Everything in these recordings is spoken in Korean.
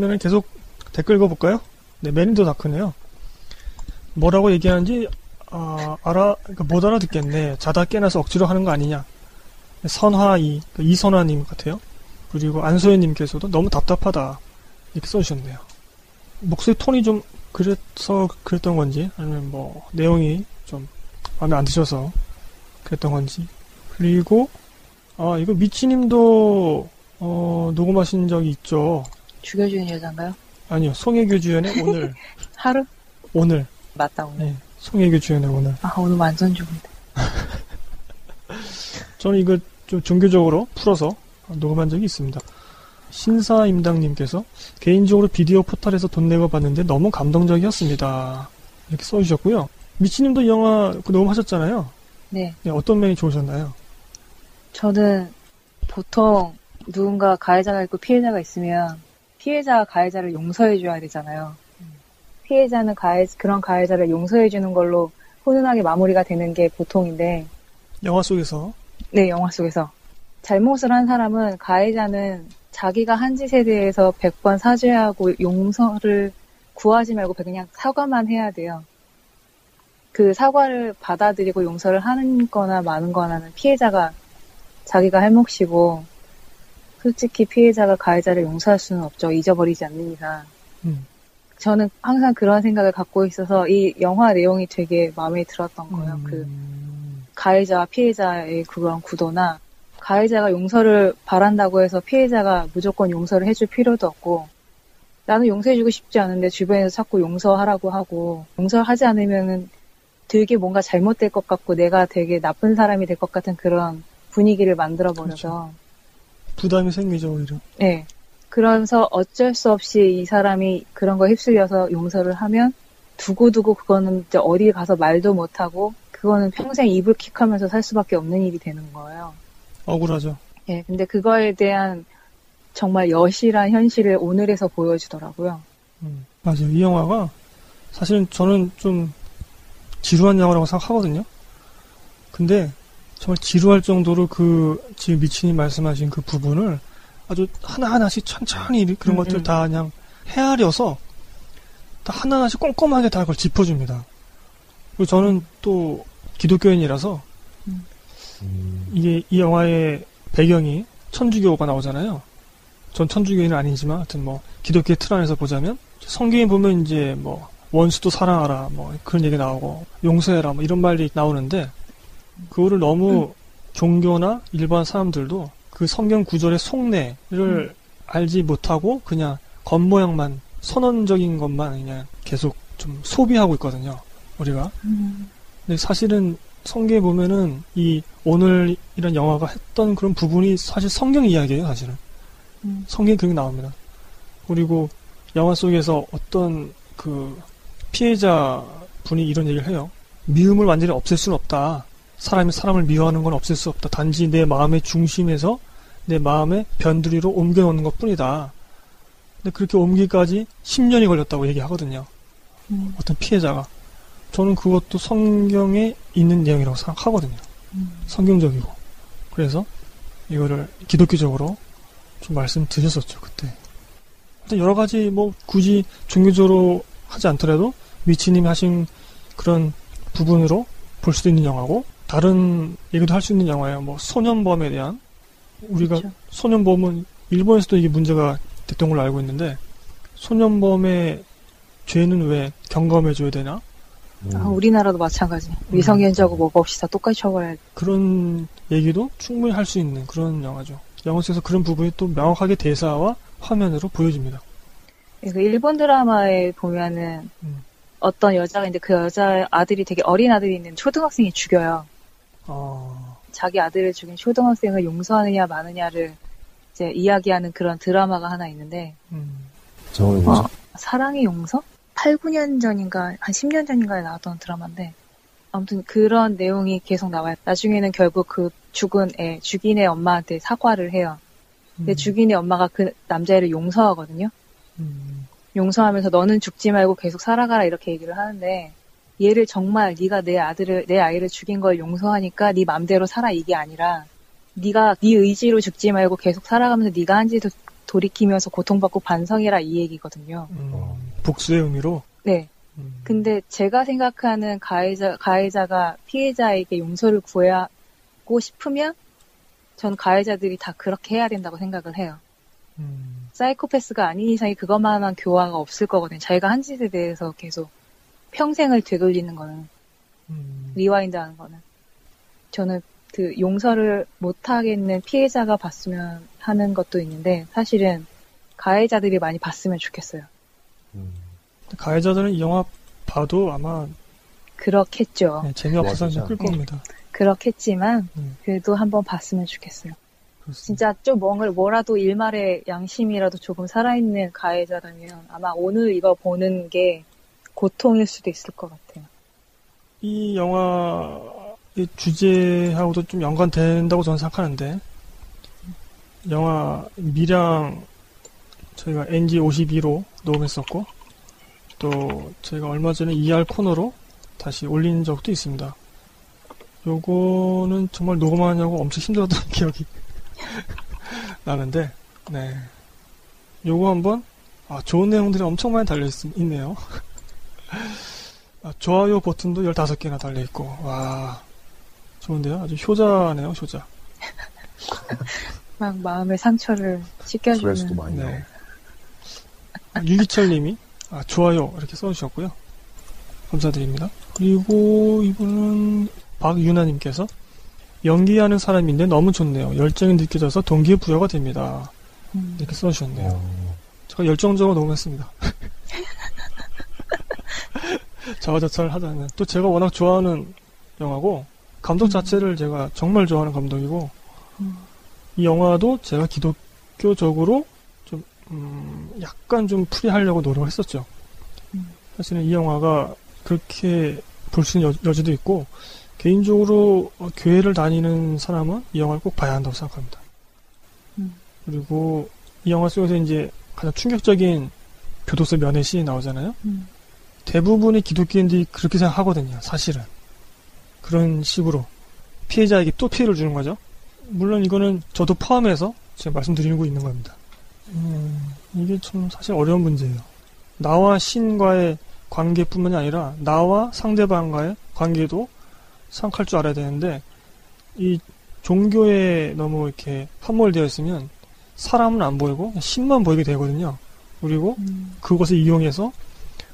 그러면 계속 댓글 읽어볼까요? 네, 매니더 다크네요. 뭐라고 얘기하는지, 아, 알아, 그러니까 못 알아듣겠네. 자다 깨나서 억지로 하는 거 아니냐. 선화이, 그 이선화님 같아요. 그리고 안소연님께서도 너무 답답하다. 이렇게 써주셨네요. 목소리 톤이 좀 그래서 그랬던 건지, 아니면 뭐, 내용이 좀 마음에 안 드셔서 그랬던 건지. 그리고, 아, 이거 미치님도, 어, 녹음하신 적이 있죠. 죽여주는 여잔가요? 아니요, 송혜교 주연의 오늘. 하루? 오늘. 맞다, 오늘. 네, 송혜교 주연의 오늘. 아, 오늘 완전 좋은데. 저는 이거 좀 종교적으로 풀어서 녹음한 적이 있습니다. 신사임당님께서 개인적으로 비디오 포털에서 돈 내고 봤는데 너무 감동적이었습니다. 이렇게 써주셨고요. 미치님도 이 영화 그 녹음하셨잖아요. 네. 네, 어떤 면이 좋으셨나요? 저는 보통 누군가 가해자가 있고 피해자가 있으면 피해자가 가해자를 용서해줘야 되잖아요. 피해자는 가해, 그런 가해자를 용서해주는 걸로 훈훈하게 마무리가 되는 게 보통인데, 영화 속에서 네, 영화 속에서. 잘못을 한 사람은 가해자는 자기가 한 짓에 대해서 100번 사죄하고 용서를 구하지 말고 그냥 사과만 해야 돼요. 그 사과를 받아들이고 용서를 하는 거나 마는 거나는 피해자가 자기가 할 몫이고 솔직히 피해자가 가해자를 용서할 수는 없죠. 잊어버리지 않는 이상. 음. 저는 항상 그런 생각을 갖고 있어서 이 영화 내용이 되게 마음에 들었던 거예요. 음, 그 가해자와 피해자의 그런 구도나 가해자가 용서를 바란다고 해서 피해자가 무조건 용서를 해줄 필요도 없고 나는 용서해주고 싶지 않은데 주변에서 자꾸 용서하라고 하고 용서하지 않으면은 되게 뭔가 잘못될 것 같고 내가 되게 나쁜 사람이 될 것 같은 그런 분위기를 만들어 버려서 부담이 생기죠 오히려. 네. 그래서 어쩔 수 없이 이 사람이 그런 거 휩쓸려서 용서를 하면 두고두고 그거는 이제 어디 가서 말도 못하고 그거는 평생 이불 킥 하면서 살 수밖에 없는 일이 되는 거예요. 억울하죠. 예, 근데 그거에 대한 정말 여실한 현실을 오늘에서 보여주더라고요. 음, 맞아요. 이 영화가 사실은 저는 좀 지루한 영화라고 생각하거든요. 근데 정말 지루할 정도로 그 지금 미친이 말씀하신 그 부분을 아주 하나하나씩 천천히 그런 음, 것들 음. 다 그냥 헤아려서 다 하나하나씩 꼼꼼하게 다 그걸 짚어줍니다. 그리고 저는 또 기독교인이라서 이게 이 영화의 배경이 천주교가 나오잖아요. 전 천주교인은 아니지만 하여튼 뭐 기독교의 틀 안에서 보자면 성경에 보면 이제 뭐 원수도 사랑하라 뭐 그런 얘기 나오고 용서해라 뭐 이런 말이 나오는데 그거를 너무 종교나 일반 사람들도 그 성경 구절의 속내를 알지 못하고 그냥 겉모양만 선언적인 것만 그냥 계속 좀 소비하고 있거든요. 우리가. 근데 사실은 성경에 보면은 이 오늘 이런 영화가 했던 그런 부분이 사실 성경 이야기예요, 사실은. 음. 성경에 그게 나옵니다. 그리고 영화 속에서 어떤 그 피해자 분이 이런 얘기를 해요. 미움을 완전히 없앨 수는 없다. 사람이 사람을 미워하는 건 없앨 수 없다. 단지 내 마음의 중심에서 내 마음의 변두리로 옮겨 놓는 것 뿐이다. 근데 그렇게 옮기기까지 10년이 걸렸다고 얘기하거든요. 음. 어떤 피해자가. 저는 그것도 성경에 있는 내용이라고 생각하거든요. 음. 성경적이고. 그래서 이거를 기독교적으로 좀 말씀드렸었죠, 그때. 일단 여러 가지 뭐 굳이 종교적으로 하지 않더라도 미치님이 하신 그런 부분으로 볼 수도 있는 영화고 다른 얘기도 할 수 있는 영화예요. 뭐 소년범에 대한 우리가 그렇죠. 소년범은 일본에서도 이게 문제가 됐던 걸로 알고 있는데 소년범의 죄는 왜 경감해줘야 되나? 아, 우리나라도 마찬가지. 미성년자고 뭐가 없이 다 똑같이 처벌해야 돼. 그런 얘기도 충분히 할 수 있는 그런 영화죠. 영화 속에서 그런 부분이 또 명확하게 대사와 화면으로 보여집니다. 그 일본 드라마에 보면은 음. 어떤 여자가 있는데 그 여자 아들이 되게 어린 아들이 있는 초등학생이 죽여요. 어, 자기 아들을 죽인 초등학생을 용서하느냐 마느냐를 이제 이야기하는 그런 드라마가 하나 있는데 음, 어, 사랑의 용서? 8, 9년 전인가 한 10년 전인가에 나왔던 드라마인데 아무튼 그런 내용이 계속 나와요. 나중에는 결국 그 죽은 애, 죽인 애 엄마한테 사과를 해요. 근데 음, 죽인 애 엄마가 그 남자애를 용서하거든요. 음, 용서하면서 너는 죽지 말고 계속 살아가라 이렇게 얘기를 하는데 얘를 정말 네가 내 아들을 내 아이를 죽인 걸 용서하니까 네 맘대로 살아 이게 아니라 네가 네 의지로 죽지 말고 계속 살아가면서 네가 한 짓을 돌이키면서 고통받고 반성해라 이 얘기거든요. 음, 복수의 의미로. 네. 음, 근데 제가 생각하는 가해자, 가해자가 피해자에게 용서를 구하고 싶으면 전 가해자들이 다 그렇게 해야 된다고 생각을 해요. 음, 사이코패스가 아닌 이상이 그것만한 교화가 없을 거거든요. 자기가 한 짓에 대해서 계속 평생을 되돌리는 거는, 음, rewind 하는 거는. 저는 그 용서를 못 하겠는 피해자가 봤으면 하는 것도 있는데, 사실은 가해자들이 많이 봤으면 좋겠어요. 음. 가해자들은 이 영화 봐도 아마 그렇겠죠. 네, 재미없어서 이제 끌. 겁니다. 그렇겠지만, 음. 그래도 한번 봤으면 좋겠어요. 그렇습니다. 진짜 좀 뭔가 뭐라도 일말의 양심이라도 조금 살아있는 가해자라면 아마 오늘 이거 보는 게 고통일 수도 있을 것 같아요. 이 영화의 주제하고도 좀 연관된다고 저는 생각하는데, 영화 미량 저희가 NG52로 녹음했었고, 또 저희가 얼마 전에 ER 코너로 다시 올린 적도 있습니다. 요거는 정말 녹음하냐고 엄청 힘들었던 기억이 나는데, 네. 요거 한번, 아, 좋은 내용들이 엄청 많이 달려있네요. 아, 좋아요 버튼도 15개나 달려있고, 와, 좋은데요? 아주 효자네요, 효자. 막 마음의 상처를 스트레스도 씻겨주는 많이 나고. 네. 유기철 님이, 아, 좋아요. 이렇게 써주셨고요. 감사드립니다. 그리고 이분은 박유나 님께서, 연기하는 사람인데 너무 좋네요. 열정이 느껴져서 동기부여가 됩니다. 음, 이렇게 써주셨네요. 어, 제가 열정적으로 녹음했습니다. 자화자찬을 하자면 또 제가 워낙 좋아하는 영화고 감독 자체를 제가 정말 좋아하는 감독이고 음. 이 영화도 제가 기독교적으로 좀 음, 약간 좀 풀이하려고 노력을 했었죠. 음. 사실은 이 영화가 그렇게 볼 수 있는 여, 여지도 있고 개인적으로 어, 교회를 다니는 사람은 이 영화를 꼭 봐야 한다고 생각합니다. 음. 그리고 이 영화 속에서 이제 가장 충격적인 교도소 면회 씬이 나오잖아요. 음, 대부분의 기독교인들이 그렇게 생각하거든요, 사실은. 그런 식으로 피해자에게 또 피해를 주는 거죠. 물론 이거는 저도 포함해서 제가 말씀드리고 있는 겁니다. 음, 이게 참 사실 어려운 문제예요. 나와 신과의 관계뿐만이 아니라 나와 상대방과의 관계도 생각할 줄 알아야 되는데 이 종교에 너무 이렇게 함몰되어 있으면 사람은 안 보이고 신만 보이게 되거든요. 그리고 음, 그것을 이용해서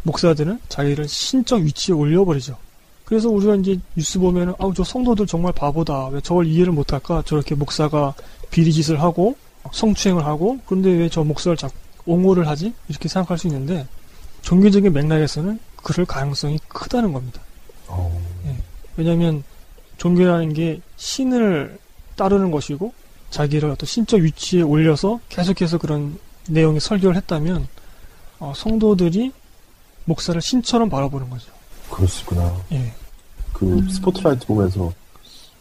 목사들은 자기를 신적 위치에 올려버리죠. 그래서 우리가 이제 뉴스 보면은 아우 저 성도들 정말 바보다. 왜 저걸 이해를 못할까? 저렇게 목사가 비리짓을 하고 성추행을 하고 그런데 왜 저 목사를 자꾸 옹호를 하지? 이렇게 생각할 수 있는데 종교적인 맥락에서는 그럴 가능성이 크다는 겁니다. 어, 왜냐하면 종교라는 게 신을 따르는 것이고 자기를 어떤 신적 위치에 올려서 계속해서 그런 내용의 설교를 했다면 어, 성도들이 목사를 신처럼 바라보는 거죠. 있구나. 예. 그 음. 스포트라이트 보면서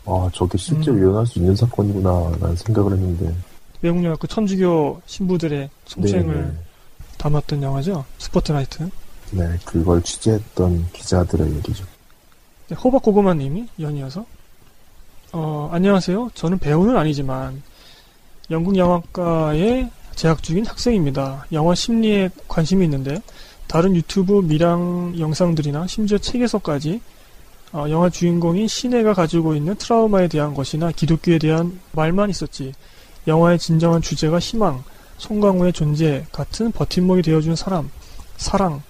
아 저게 실제 로 음. 일어날 수 있는 사건이구나라는 생각을 했는데 외국 영화 그 천주교 신부들의 성추행을 네, 담았던 영화죠. 스포트라이트. 네 그걸 취재했던 기자들의 얘기죠. 네, 호박고구마님이 연이어서 어, 안녕하세요. 저는 배우는 아니지만 영국 영화과에 재학 중인 학생입니다. 영화 심리에 관심이 있는데 다른 유튜브 미랑 영상들이나 심지어 책에서까지 어, 영화 주인공인 시내가 가지고 있는 트라우마에 대한 것이나 기독교에 대한 말만 있었지 영화의 진정한 주제가 희망, 송강호의 존재 같은 버팀목이 되어준 사람, 사랑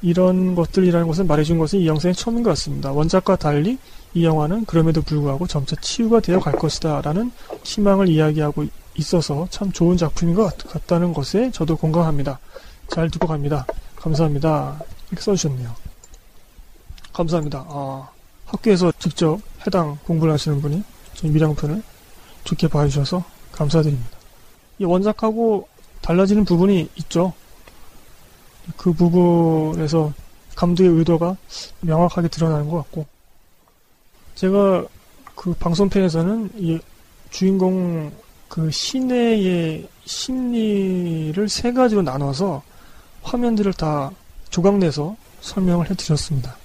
이런 것들이라는 것을 말해준 것은 이 영상이 처음인 것 같습니다. 원작과 달리 이 영화는 그럼에도 불구하고 점차 치유가 되어 갈 것이다 라는 희망을 이야기하고 있어서 참 좋은 작품인 것 같- 같다는 것에 저도 공감합니다. 잘 듣고 갑니다. 감사합니다. 이렇게 써주셨네요. 감사합니다. 아, 학교에서 직접 해당 공부를 하시는 분이 저희 미량편을 좋게 봐주셔서 감사드립니다. 이 원작하고 달라지는 부분이 있죠. 그 부분에서 감독의 의도가 명확하게 드러나는 것 같고 제가 그 방송편에서는 이 주인공 그 시내의 심리를 세 가지로 나눠서 화면들을 다 조각내서 설명을 해드렸습니다.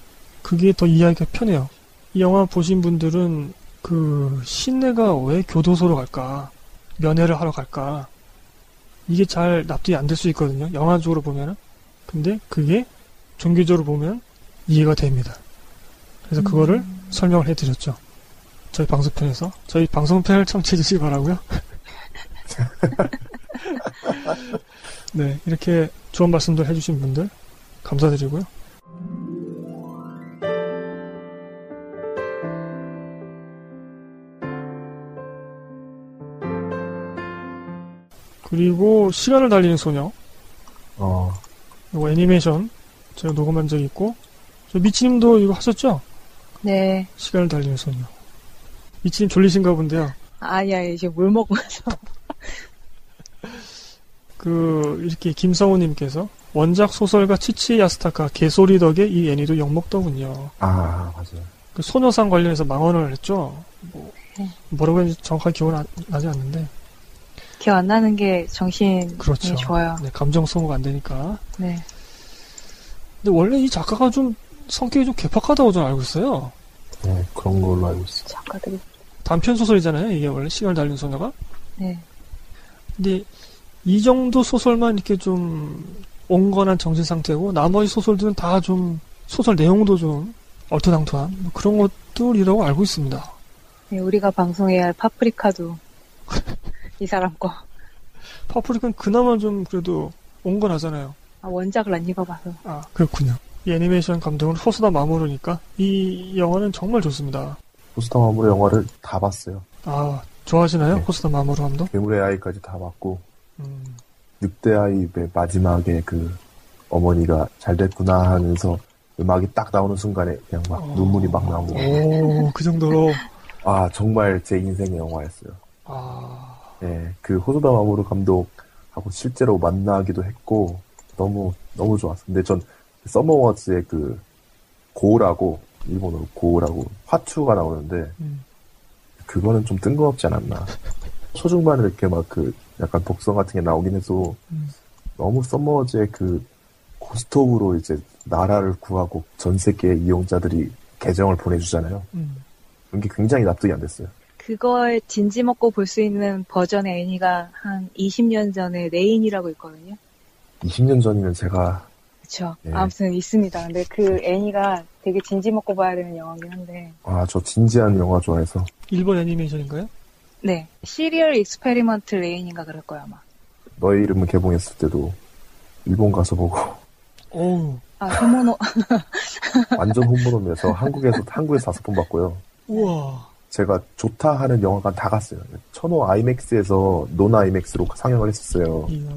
그게 더 이해하기가 편해요. 이 영화 보신 분들은 그 시내가 왜 교도소로 갈까? 면회를 하러 갈까? 이게 잘 납득이 안 될 수 있거든요. 영화적으로 보면은. 근데 그게 종교적으로 보면 이해가 됩니다. 그래서 그거를 음. 설명을 해드렸죠. 저희 방송편에서. 저희 방송편을 청취해주시기 바라고요 네, 이렇게 좋은 말씀들 해주신 분들 감사드리고요. 그리고 시간을 달리는 소녀. 어, 이거 애니메이션 제가 녹음한 적이 있고 저 미치님도 이거 하셨죠? 네. 시간을 달리는 소녀. 미치님 졸리신가 본데요. 아니야, 이제 물 먹고 나서. 그 이렇게 김성우님께서 원작 소설가 치치 야스타카 개소리 덕에 이 애니도 욕먹더군요. 아, 맞아요. 그 소녀상 관련해서 망언을 했죠. 뭐 네. 뭐라고 했는지 정확하게 기억은 안- 나지 않는데 기억 안 나는 게 정신이 그렇죠. 좋아요. 네, 감정 소모가 안 되니까. 네. 근데 원래 이 작가가 좀 성격이 좀 괴팍하다고 저는 알고 있어요. 네, 그런 걸로 알고 있어요. 작가들이. 단편 소설이잖아요. 이게 원래 시간을 달리는 소녀가. 네. 근데 이 정도 소설만 이렇게 좀 온건한 정신 상태고 나머지 소설들은 다 좀 소설 내용도 좀 얼토당토한 뭐 그런 것들이라고 알고 있습니다. 네, 우리가 방송해야 할 파프리카도 이 사람 거. 파프리카는 그나마 좀 그래도 온건하잖아요. 아, 원작을 안 읽어봐서. 아 그렇군요. 이 애니메이션 감독은 호소다 마모루니까 이 영화는 정말 좋습니다. 포스터 마무리 영화를 다 봤어요. 아 좋아하시나요? 네. 호소다 마모루 감독? 괴물의 아이까지 다 봤고, 음, 늑대 아이의 마지막에 그 어머니가 잘 됐구나 하면서 음악이 딱 나오는 순간에 그냥 막 어. 눈물이 막 나오고, 오 그 정도로 아, 정말 제 인생의 영화였어요. 아 예, 그 호소다 마모루 감독하고 실제로 만나기도 했고 너무 너무 좋았어요. 근데 전 Summer Wars의 그 고우라고 일본어로 고우라고 화투가 나오는데 음, 그거는 좀 뜬금없지 않았나. 초중반에 이렇게 막 그 약간 독성 같은 게 나오긴 해도 음. 너무 Summer Wars의 그 고스톱으로 이제 나라를 구하고 전 세계 이용자들이 계정을 보내주잖아요. 음. 이게 굉장히 납득이 안 됐어요. 그거에 진지 먹고 볼 수 있는 버전의 애니가 한 20년 전에 Lain이라고 있거든요. 20년 전이면 제가 그쵸. 네. 아무튼 있습니다. 근데 그 애니가 되게 진지 먹고 봐야 되는 영화긴 한데. 아 저 진지한 영화 좋아해서 일본 애니메이션인가요? 네. Serial Experiments Lain인가 그럴 거야, 아마. 너의 이름은 개봉했을 때도 일본 가서 보고 어우 아, 소모노. 완전 本物면서 한국에서 한국에서 다섯 번 봤고요. 우와 제가 좋다 하는 영화관 다 갔어요. 천호 IMAX에서 노나 IMAX로 상영을 했었어요. 이야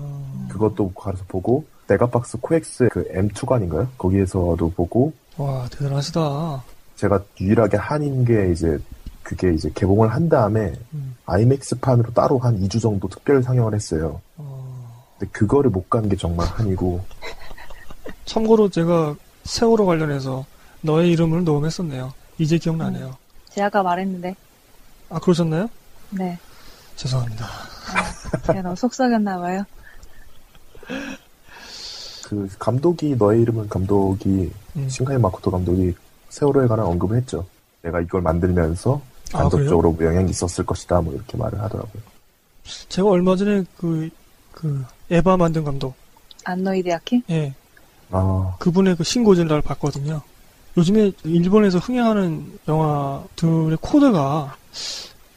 그것도 가서 보고 메가박스 코엑스 그 M2관인가요? 거기에서도 보고 와 대단하시다. 제가 유일하게 한인 게 이제 그게 이제 개봉을 한 다음에 음. IMAX판으로 따로 한 2주 정도 특별 상영을 했어요. 어, 근데 그거를 못 간 게 정말 한이고 참고로 제가 세월호 관련해서 너의 이름은 녹음했었네요. 이제 기억나네요. 제가 아까 말했는데. 아 그러셨나요? 네. 죄송합니다. 제가 너무 속삭였나 봐요. 그 감독이 너의 이름은 감독이 음. 신카이 마코토 감독이 세월호에 관한 언급을 했죠. 내가 이걸 만들면서 아, 간접적으로 뭐 영향이 있었을 것이다 뭐 이렇게 말을 하더라고요. 제가 얼마 전에 그, 그, 에바 만든 감독, 안노이드 야키? 예, 아 그분의 그 신고질라를 봤거든요. 요즘에 일본에서 흥행하는 영화들의 코드가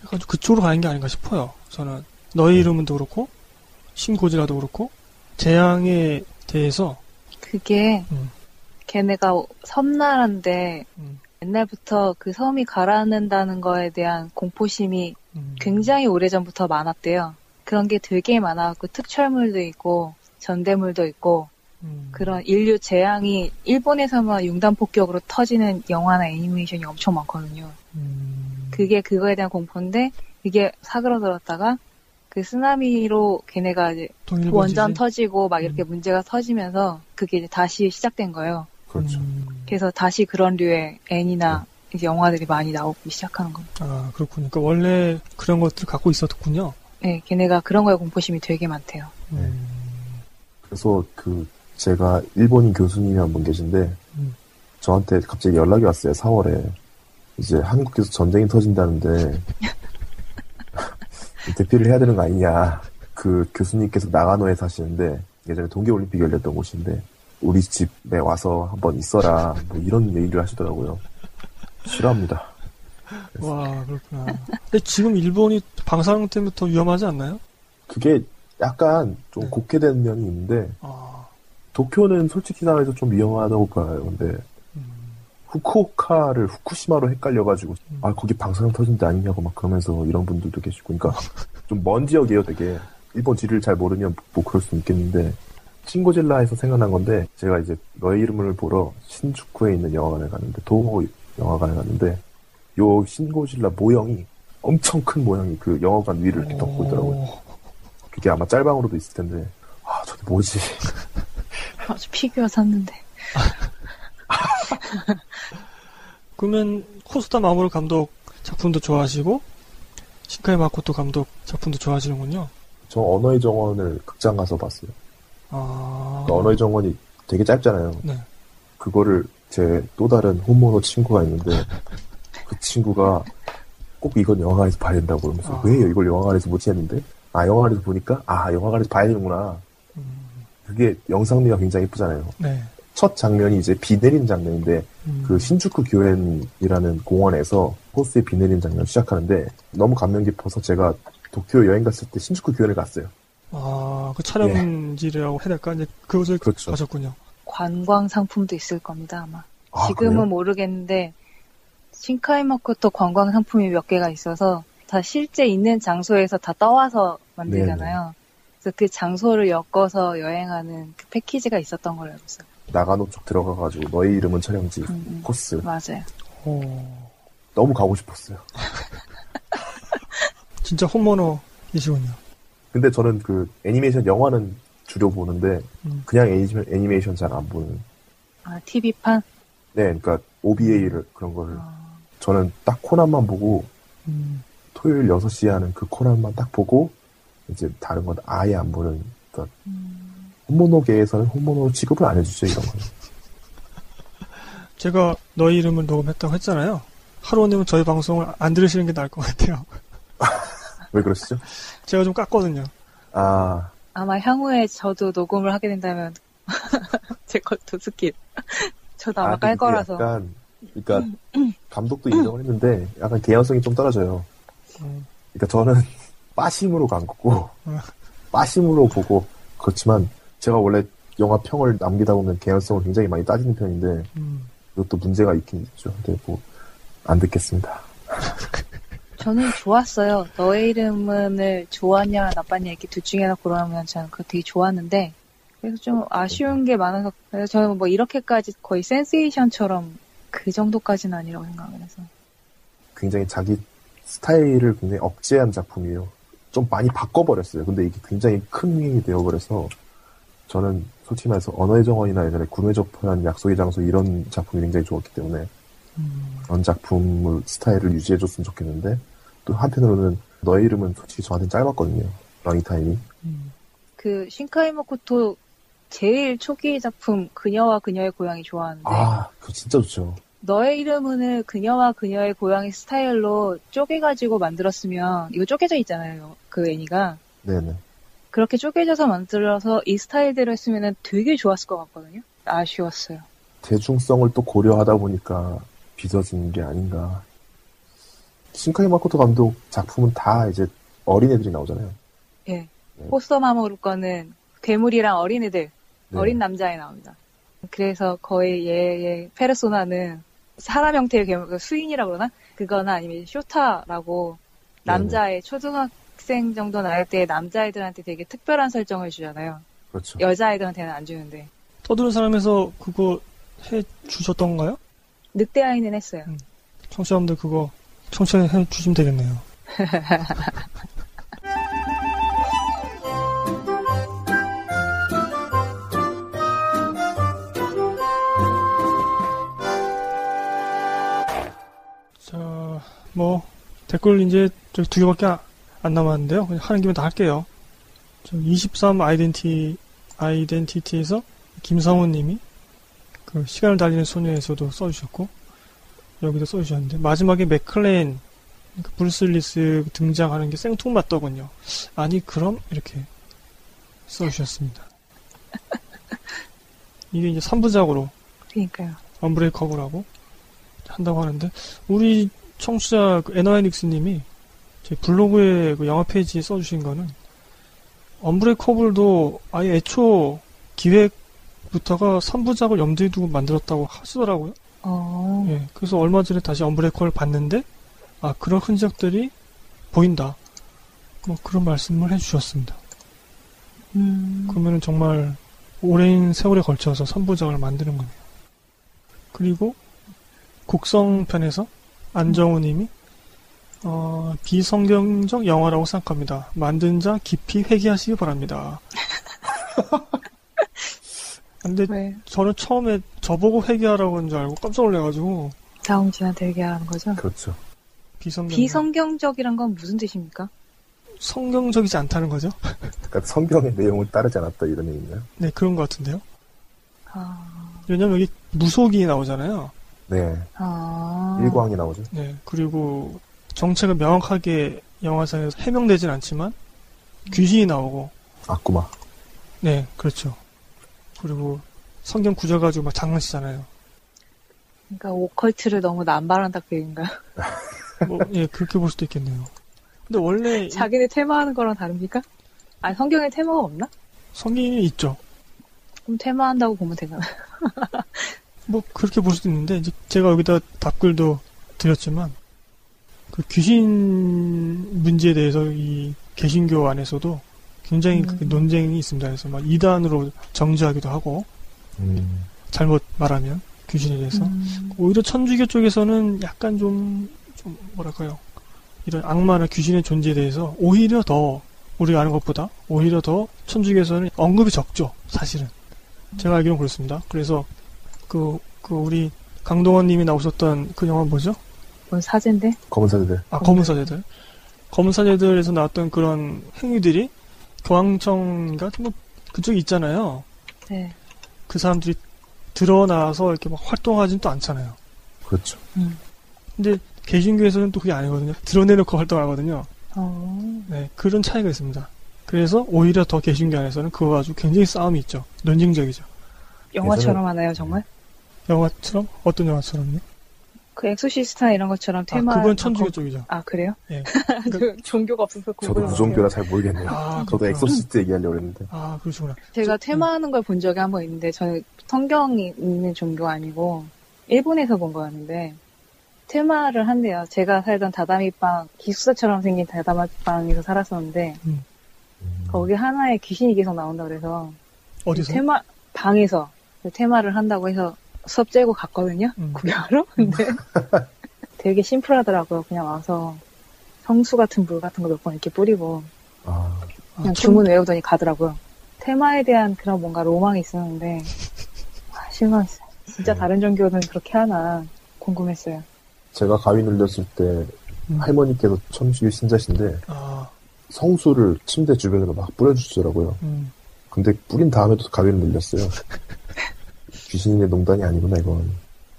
약간 좀 그쪽으로 가는 게 아닌가 싶어요. 저는 너의 네. 이름은도 그렇고 신고질라도 그렇고 재앙에 대해서 그게, 음. 걔네가 섬나라인데, 음, 옛날부터 그 섬이 가라앉는다는 거에 대한 공포심이 음, 굉장히 오래전부터 많았대요. 그런 게 되게 많아갖고 특촬물도 있고 전대물도 있고 음, 그런 인류 재앙이 일본에서만 융단 폭격으로 터지는 영화나 애니메이션이 엄청 많거든요. 음, 그게 그거에 대한 공포인데 이게 사그러들었다가 그 쓰나미로 걔네가 이제? 원전 터지고 막 이렇게 음. 문제가 터지면서 그게 이제 다시 시작된 거예요. 그렇죠. 음, 그래서 다시 그런 류의 애니나 이제 영화들이 많이 나오기 시작하는 거예요. 아 그렇군요. 그러니까 원래 그런 것들을 갖고 있었군요. 네, 걔네가 그런 거에 공포심이 되게 많대요. 음, 그래서 그 제가 일본인 교수님이 한 분 계신데 음. 저한테 갑자기 연락이 왔어요. 4월에 이제 한국에서 전쟁이 터진다는데 대피를 해야 되는 거 아니냐. 그그 교수님께서 나가노에 사시는데 예전에 동계올림픽 열렸던 곳인데 우리 집에 와서 한번 있어라 뭐 이런 얘기를 하시더라고요. 싫어합니다. 와 그렇구나. 근데 지금 일본이 방사능 때문에 더 위험하지 않나요? 그게 약간 좀 네. 곱게 되는 면이 있는데 아, 도쿄는 솔직히 말해서 좀 위험하다고 봐요. 근데 음, 후쿠오카를 후쿠시마로 헷갈려가지고 음. 아 거기 방사능 터진 데 아니냐고 막 그러면서 이런 분들도 계시고 그러니까 좀 먼 지역이에요 되게 일본 지리를 잘 모르면 뭐 그럴 수 있겠는데 신고질라에서 생각난 건데 제가 이제 너의 이름을 보러 신주쿠에 있는 영화관에 갔는데 도호 영화관에 갔는데 요 신고질라 모형이 엄청 큰 모형이 그 영화관 위를 이렇게 덮고 있더라고요. 오, 그게 아마 짤방으로도 있을 텐데. 아 저게 뭐지? 아, 저 피규어 샀는데. 그러면 코스타 마모루 감독 작품도 좋아하시고 신카이 마코토 감독 작품도 좋아하시는군요. 저 언어의 정원을 극장 가서 봤어요 아, 그 언어의 정원이 되게 짧잖아요. 네. 그거를 제 또 다른 홈모노 친구가 있는데 그 친구가 꼭 이건 영화관에서 봐야 된다고 그러면서 아. 왜 이걸 영화관에서 못 했는데? 아 영화관에서 보니까 아 영화관에서 봐야 되는구나. 음, 그게 영상미가 굉장히 예쁘잖아요. 네. 첫 장면이 이제 비 내리는 장면인데 음, 그 신주쿠 교엔이라는 공원에서 호스의 비 내리는 장면 시작하는데 너무 감명 깊어서 제가 도쿄 여행 갔을 때 신주쿠 교엔을 갔어요 아, 그 촬영지라고 해야 될까? 이제 그곳을 그렇죠. 가셨군요. 관광 상품도 있을 겁니다, 아마. 아, 지금은 그래요? 모르겠는데, 신카이마코토 관광 상품이 몇 개가 있어서 다 실제 있는 장소에서 다 떠와서 만들잖아요. 그래서 그 장소를 엮어서 여행하는 그 패키지가 있었던 걸로 알고 있어요. 나가노 쪽 들어가가지고 너의 이름은 촬영지 음, 음. 코스 맞아요. 오, 너무 가고 싶었어요 진짜 홈모노이시군요. 근데 저는 그 애니메이션 영화는 주로 보는데 음. 그냥 애니메이션, 애니메이션 잘 안 보는. 아, TV판? 네, 그러니까 OVA를 그런 거를 아, 저는 딱 코난만 보고 음, 토요일 6시에 하는 그 코난만 딱 보고 이제 다른 건 아예 안 보는 그러니까 음, 홈모노계에서는 홈모노 취급을 안 해주죠 이런 거. 제가 너의 이름을 녹음했다고 했잖아요. 하루님은 저희 방송을 안 들으시는 게 나을 것 같아요. 왜 그러시죠? 제가 좀 깠거든요. 아 아마 향후에 저도 녹음을 하게 된다면, 제 것도 skip. 저도 아마 아, 깔 거라서. 약간 그러니까 감독도 인정을 했는데 약간 개연성이 좀 떨어져요. 음, 그러니까 저는 빠심으로 간 거고 음. 빠심으로 보고 그렇지만 제가 원래 영화 평을 남기다 보면 개연성을 굉장히 많이 따지는 편인데 음. 이것도 문제가 있긴 있죠. 근데 뭐 안 듣겠습니다. 저는 좋았어요. 너의 이름을 좋았냐, 나빴냐, 이렇게 둘 중에 하나 고르면 저는 그거 되게 좋았는데, 그래서 좀 아쉬운 게 많아서, 그래서 저는 뭐 이렇게까지 거의 센세이션처럼 그 정도까지는 아니라고 생각을 해서. 굉장히 자기 스타일을 굉장히 억제한 작품이에요. 좀 많이 바꿔버렸어요. 근데 이게 굉장히 큰 윙이 되어버려서 저는 솔직히 말해서 언어의 정원이나 예전에 군의 접한 약속의 장소 이런 작품이 굉장히 좋았기 때문에 음, 그런 작품을 스타일을 유지해줬으면 좋겠는데 또 한편으로는 너의 이름은 솔직히 저한테는 짧았거든요. 러닝타임이. 음. 그 신카이 모코토 제일 초기 작품 그녀와 그녀의 고양이 좋아하는데 아, 그거 진짜 좋죠. 너의 이름은 그녀와 그녀의 고양이 스타일로 쪼개가지고 만들었으면 이거 쪼개져 있잖아요. 그 애니가 네네. 그렇게 쪼개져서 만들어서 이 스타일대로 했으면 되게 좋았을 것 같거든요. 아쉬웠어요. 대중성을 또 고려하다 보니까 빚어진 게 아닌가. 신카이 마코토 감독 작품은 다 이제 어린애들이 나오잖아요. 예. 네. 포스터마모루 거는 괴물이랑 어린애들, 네. 어린 남자애 나옵니다. 그래서 거의 얘의 페르소나는 사람 형태의 괴물, 그 수인이라고 그러나? 그거나 아니면 쇼타라고 남자애, 초등학생 정도 나이 때 남자애들한테 되게 특별한 설정을 주잖아요. 그렇죠. 여자애들한테는 안 주는데. 떠드는 사람에서 그거 해 주셨던가요? 늑대아이는 했어요. 청취자분들 그거 청취해 주시면 되겠네요. 자, 뭐 댓글 이제 저두 개밖에 아- 안 남았는데요. 그냥 하는 김에 다 할게요. 저23 아이덴티 아이덴티티에서 김성훈 님이 그 시간을 달리는 소녀에서도 써주셨고 여기도 써주셨는데 마지막에 맥클레인 그 브루스 윌리스 등장하는 게 생뚱 맞더군요. 아니 그럼 이렇게 써주셨습니다. 이게 이제 3부작으로 그러니까요. 언브레이커블하고 한다고 하는데 우리 청취자 그 에너이닉스님이 제 블로그에 그 영화 페이지에 써주신 거는 언브레이커블도 아예 애초 기획 부터가 3부작을 염두에 두고 만들었다고 하시더라고요. 어, 예, 그래서 얼마 전에 다시 언브레이커를 봤는데 아 그런 흔적들이 보인다. 뭐 그런 말씀을 해주셨습니다. 음, 그러면 정말 오랜 세월에 걸쳐서 3부작을 만드는 거네요. 그리고 곡성편에서 안정우 님이 어, 비성경적 영화라고 생각합니다. 만든 자 깊이 회개하시기 바랍니다. 근데 왜 저는 처음에 저보고 회개하라고 한 줄 알고 깜짝 놀래가지고 다음지한테 얘기하는 거죠? 그렇죠. 비성경 비성경적이란 건 무슨 뜻입니까? 성경적이지 않다는 거죠? 그러니까 성경의 내용을 따르지 않았다 이런 얘기인가요? 네 그런 것 같은데요. 아, 왜냐면 여기 무속이 나오잖아요. 네. 아, 일광이 나오죠. 네, 그리고 정체가 명확하게 영화상에서 해명되진 않지만 귀신이 나오고, 아쿠마. 네, 그렇죠. 그리고 성경 구절 가지고 막 장난치잖아요. 그러니까 오컬트를 너무 남발한다 그 얘기인가요? 뭐, 예, 그렇게 볼 수도 있겠네요. 근데 원래 이 자기네 테마하는 거랑 다릅니까? 아니 성경에 테마가 없나? 성경이 있죠. 그럼 테마한다고 보면 되잖아. 뭐 그렇게 볼 수도 있는데 이제 제가 여기다 답글도 드렸지만 그 귀신 문제에 대해서 이 개신교 안에서도 굉장히 음. 그 논쟁이 있습니다. 그래서 막 이단으로 정지하기도 하고 음. 잘못 말하면 귀신에 대해서 음, 오히려 천주교 쪽에서는 약간 좀, 좀 뭐랄까요. 이런 악마나 귀신의 존재에 대해서 오히려 더 우리가 아는 것보다 오히려 더 천주교에서는 언급이 적죠. 사실은. 제가 알기로는 그렇습니다. 그래서 그, 그 우리 강동원 님이 나오셨던 그 영화 뭐죠? 뭔 사제인데? 검은 사제들. 아, 검은 사제들. 검은 사제들에서 나왔던 그런 행위들이 교황청인가? 뭐 그쪽에 있잖아요. 네. 그 사람들이 드러나서 이렇게 막 활동하진 또 않잖아요. 그렇죠. 음. 근데 개신교에서는 또 그게 아니거든요. 드러내놓고 활동하거든요. 어, 네, 그런 차이가 있습니다. 그래서 오히려 더 개신교 안에서는 그거 가지고 굉장히 싸움이 있죠. 논쟁적이죠. 영화처럼 하나요 정말? 영화처럼? 어떤 영화처럼요? 그 엑소시스트나 이런 것처럼 아, 퇴마. 그건 천주교 쪽이죠. 아 그래요? 예. 그 종교가 없어서 저도 무종교라 잘 모르겠네요. 아, 저도. 엑소시스트 얘기하려고 했는데. 아, 그러시구나. 제가 저- 퇴마하는 걸 본 적이 한 번 있는데 저는 성경이 있는 종교가 아니고 일본에서 본 거였는데 퇴마를 한대요. 제가 살던 다다미방 기숙사처럼 생긴 다다미방에서 살았었는데 음. 거기 하나에 귀신이 계속 나온다 그래서 어디서? 퇴마 방에서 그 퇴마를 한다고 해서 수업 째고 갔거든요. 음. 구경하러. 근데 되게 심플하더라고요. 그냥 와서 성수 같은 물 같은 거 몇 번 이렇게 뿌리고 아, 아, 그냥 천- 주문 외우더니 가더라고요. 테마에 대한 그런 뭔가 로망이 있었는데 아, 실망했어요. 진짜 네. 다른 종교는 그렇게 하나 궁금했어요. 제가 가위 눌렸을 때 음. 할머니께서 천주교 신자신데 아, 성수를 침대 주변으로 막 뿌려주시더라고요. 음. 근데 뿌린 다음에도 가위를 눌렸어요. 귀신의 농단이 아니구나 이건.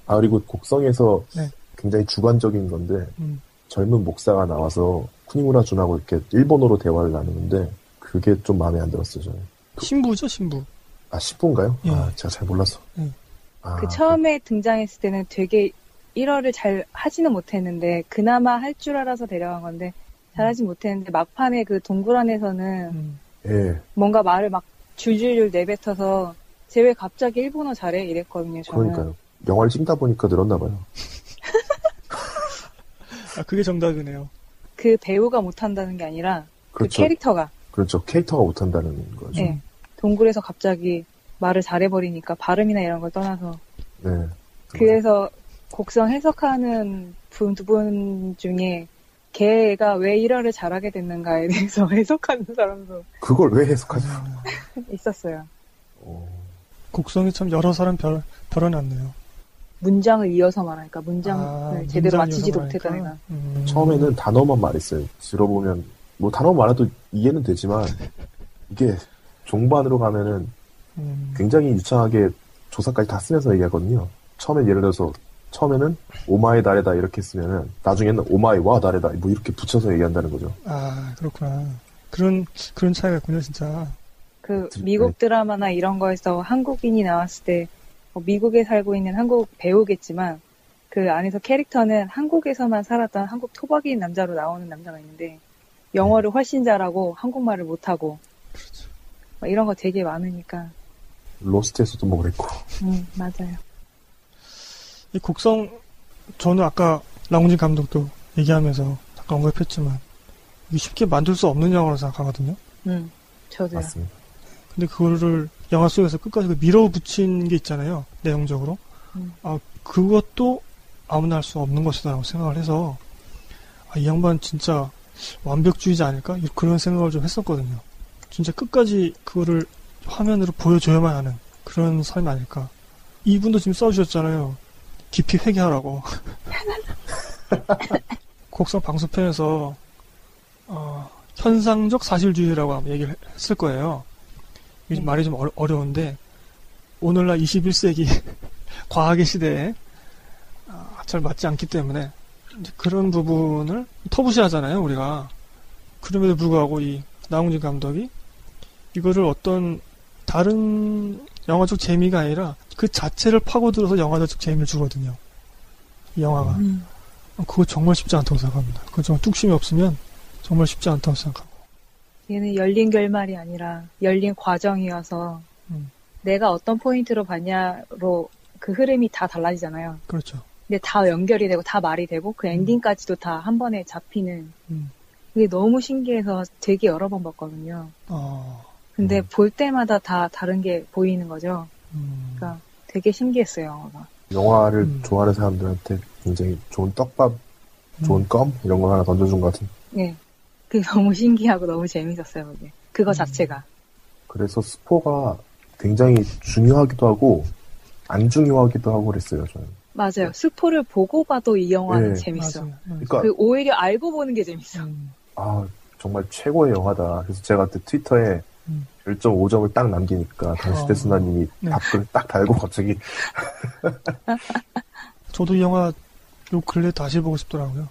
아 그리고 곡성에서 네. 굉장히 주관적인 건데 음. 젊은 목사가 나와서 쿠니무라 준하고 이렇게 일본어로 대화를 나누는데 그게 좀 마음에 안 들었어요 저는. 신부죠, 신부. 아 10분가요? 예. 아 제가 잘 몰라서. 예. 아, 그 처음에 등장했을 때는 되게 1화를 잘 하지는 못했는데 그나마 할 줄 알아서 데려간 건데 잘하지 못했는데 막판에 그 동굴 안에서는 음. 예. 뭔가 말을 막 줄줄줄 내뱉어서 쟤왜 갑자기 일본어 잘해 이랬거든요 저는 그러니까요. 영화를 찍다 보니까 늘었나 봐요. 아, 그게 정답이네요. 그 배우가 못한다는 게 아니라 그 그렇죠. 캐릭터가 그렇죠. 캐릭터가 못한다는 거죠. 예. 동굴에서 갑자기 말을 잘해버리니까 발음이나 이런 걸 떠나서 네. 그래서 곡성 해석하는 분두분 중에 걔가 왜 일화를 잘하게 됐는가에 대해서 해석하는 사람도 그걸 왜 해석하죠? 아, 있었어요. 어, 곡성에 참 여러 사람 버, 버려놨네요. 문장을 이어서 말하니까 문장을 아, 제대로 문장 맞히지도 못했다. 내가. 음. 처음에는 단어만 말했어요. 들어보면 뭐 단어만 말해도 이해는 되지만 이게 종반으로 가면은 음. 굉장히 유창하게 조사까지 다 쓰면서 얘기하거든요. 처음에 예를 들어서 처음에는 오마이 다레다 이렇게 쓰면은 나중에는 오마이 와 다레다 뭐 이렇게 붙여서 얘기한다는 거죠. 아, 그렇구나. 그런, 그런 차이가 있군요, 진짜. 그 드- 미국 드라마나 이런 거에서 한국인이 나왔을 때뭐 미국에 살고 있는 한국 배우겠지만 그 안에서 캐릭터는 한국에서만 살았던 한국 토박이인 남자로 나오는 남자가 있는데 영어를 훨씬 잘하고 한국말을 못하고 막 이런 거 되게 많으니까 로스트에서도 뭐 그랬고. 음 맞아요 이 곡성 저는 아까 랑훈진 감독도 얘기하면서 잠깐 언급했지만 이게 쉽게 만들 수 없는 영화라고 생각하거든요. 음 저도요 맞습니다. 근데 그거를 영화 속에서 끝까지 그 밀어붙인 게 있잖아요. 내용적으로. 음. 아, 그것도 아무나 할 수 없는 것이다라고 생각을 해서 아, 이 양반 진짜 완벽주의자 아닐까? 이- 그런 생각을 좀 했었거든요. 진짜 끝까지 그거를 화면으로 보여줘야만 하는 그런 삶이 아닐까. 이분도 지금 써주셨잖아요. 깊이 회개하라고. 곡성 방송편에서 어, 현상적 사실주의라고 얘기를 했을 거예요. 네. 말이 좀 어려, 어려 운데 오늘날 21세기 과학의 시대에 아, 잘 맞지 않기 때문에 그런 부분을 터부시하잖아요 우리가 그럼에도 불구하고 이 나홍진 감독이 이거를 어떤 다른 영화적 재미가 아니라 그 자체를 파고들어서 영화적 재미를 주거든요 이 영화가 음. 그거 정말 쉽지 않다고 생각합니다 그거 정말 뚝심이 없으면 정말 쉽지 않다고 생각하고 얘는 열린 결말이 아니라 열린 과정이어서 음. 내가 어떤 포인트로 봤냐로 그 흐름이 다 달라지잖아요. 그렇죠 근데 다 연결이 되고 다 말이 되고 그 엔딩까지도 다한 번에 잡히는 음. 그게 너무 신기해서 되게 여러 번 봤거든요. 어, 근데 음. 볼 때마다 다 다른 게 보이는 거죠. 음. 그러니까 되게 신기했어요, 영화가. 영화를 음. 좋아하는 사람들한테 굉장히 좋은 떡밥, 좋은 음. 껌 이런 거 하나 던져준 것 같은. 네. 그게 너무 신기하고 너무 재밌었어요, 그게. 그거 음. 자체가. 그래서 스포가 굉장히 중요하기도 하고 안 중요하기도 하고 그랬어요 저는. 맞아요. 스포를 보고 봐도 이 영화는 네. 재밌어. 맞아요. 음. 그러니까 그 오히려 알고 보는 게 재밌어. 음. 아 정말 최고의 영화다. 그래서 제가 그때 트위터에 음. 별점 5점을 딱 남기니까 당시 어. 대수나님이 네. 답글 딱 달고 갑자기 저도 이 영화 요 근래 다시 보고 싶더라고요.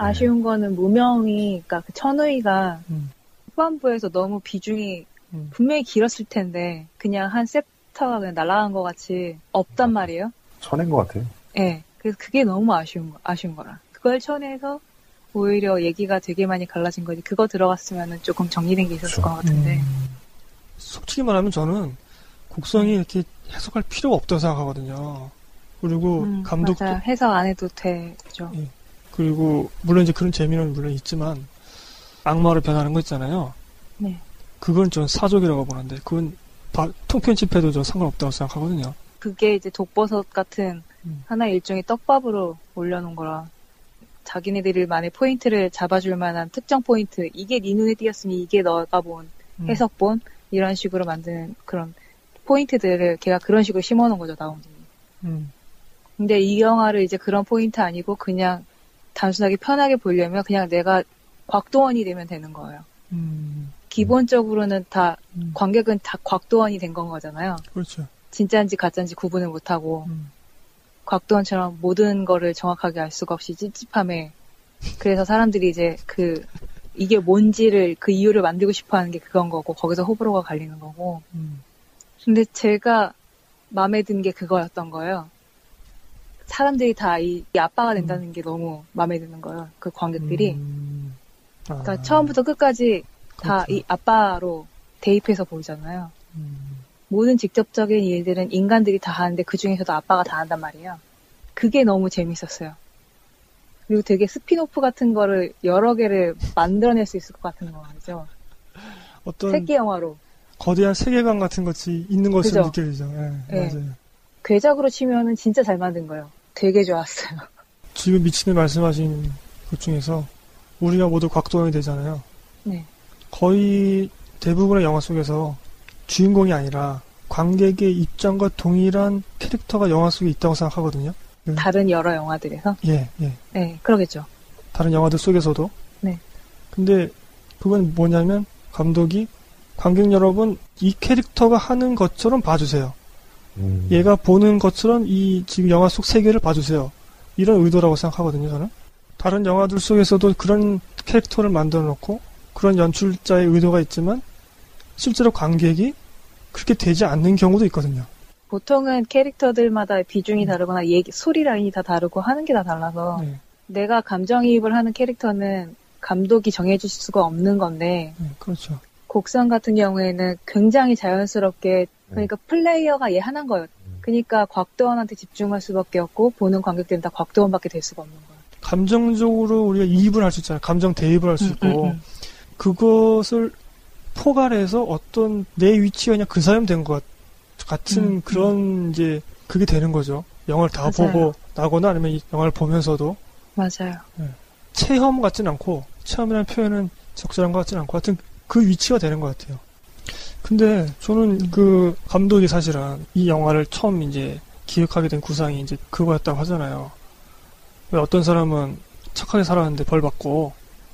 아쉬운 거는 무명이, 그러니까 그 천의가 음. 후반부에서 너무 비중이 음. 분명히 길었을 텐데 그냥 한 셉터가 그냥 날아간 것 같이 없단 말이에요. 쳐낸 것 같아요. 예. 그래서 그게 너무 아쉬운 거, 아쉬운 거라. 그걸 쳐내서 오히려 얘기가 되게 많이 갈라진 거지. 그거 들어갔으면 조금 정리된 게 있었을 그쵸. 것 같은데. 음. 솔직히 말하면 저는 곡성이 이렇게 해석할 필요가 없다고 생각하거든요. 그리고 음, 감독도 맞아요. 해석 안 해도 되죠. 예. 그리고 물론 이제 그런 재미는 물론 있지만 악마로 변하는 거 있잖아요. 네. 그건 전 사족이라고 보는데 그건 바- 통편집해도 저 상관없다고 생각하거든요. 그게 이제 독버섯 같은 음. 하나의 일종의 떡밥으로 올려놓은 거라. 자기네들만의 포인트를 잡아줄 만한 특정 포인트. 이게 네 눈에 띄었으니 이게 너가 본 음. 해석본 이런 식으로 만드는 그런 포인트들을 걔가 그런 식으로 심어놓은 거죠 나온진이. 음. 근데 이 영화를 이제 그런 포인트 아니고 그냥 단순하게 편하게 보려면 그냥 내가 곽도원이 되면 되는 거예요. 음. 기본적으로는 다 음. 관객은 다 곽도원이 된 건 거잖아요. 그렇죠. 진짜인지 가짜인지 구분을 못하고 음. 곽도원처럼 모든 거를 정확하게 알 수가 없이 찝찝함에 그래서 사람들이 이제 그 이게 뭔지를 그 이유를 만들고 싶어 하는 게 그건 거고 거기서 호불호가 갈리는 거고 음. 근데 제가 마음에 든 게 그거였던 거예요. 사람들이 다 이 아빠가 된다는 게 너무 마음에 드는 거예요. 그 관객들이. 음. 아, 그러니까 처음부터 끝까지 다 그렇죠. 이 아빠로 대입해서 보잖아요. 음. 모든 직접적인 일들은 인간들이 다 하는데 그 중에서도 아빠가 다 한단 말이에요. 그게 너무 재밌었어요. 그리고 되게 스핀오프 같은 거를 여러 개를 만들어낼 수 있을 것 같은 거죠. 어떤 새끼 영화로. 거대한 세계관 같은 것이 있는 그죠? 느껴지죠. 예, 예. 맞아요. 괴작으로 치면은 진짜 잘 만든 거예요. 되게 좋았어요. 지금 밋치 님이 말씀하신 것 중에서 우리가 모두 곽도원이 되잖아요. 네. 거의 대부분의 영화 속에서 주인공이 아니라 관객의 입장과 동일한 캐릭터가 영화 속에 있다고 생각하거든요. 다른 여러 영화들에서. 예, 예. 네, 그러겠죠. 다른 영화들 속에서도. 네. 근데 그건 뭐냐면 감독이 관객 여러분 이 캐릭터가 하는 것처럼 봐주세요. 음. 얘가 보는 것처럼 이 지금 영화 속 세계를 봐주세요. 이런 의도라고 생각하거든요, 저는. 다른 영화들 속에서도 그런 캐릭터를 만들어 놓고 그런 연출자의 의도가 있지만 실제로 관객이 그렇게 되지 않는 경우도 있거든요. 보통은 캐릭터들마다 비중이 음. 다르거나 얘기, 소리 라인이 다 다르고 하는 게 다 달라서 네, 내가 감정이입을 하는 캐릭터는 감독이 정해줄 수가 없는 건데 네, 그렇죠. 곡선 같은 경우에는 굉장히 자연스럽게 그러니까 플레이어가 얘 하나인 거예요. 그러니까 곽도원한테 집중할 수밖에 없고 보는 관객들은 다 곽도원밖에 될 수가 없는 거예요. 감정적으로 우리가 이입을 할 수 있잖아요. 감정 대입을 할수 음, 있고 음, 음. 그것을 포괄해서 어떤 내 위치가 그냥 그 사람 된 것 같은 음, 그런 이제 그게 되는 거죠. 영화를 다 맞아요. 보고 나거나 아니면 이 영화를 보면서도 맞아요. 체험 같진 않고 체험이라는 표현은 적절한 것 같진 않고 하여튼 그 위치가 되는 것 같아요. 근데 저는 그 감독이 사실은 이 영화를 처음 이제 기획하게 된 구상이 이제 그거였다고 하잖아요. 왜 어떤 사람은 착하게 살았는데 벌 받고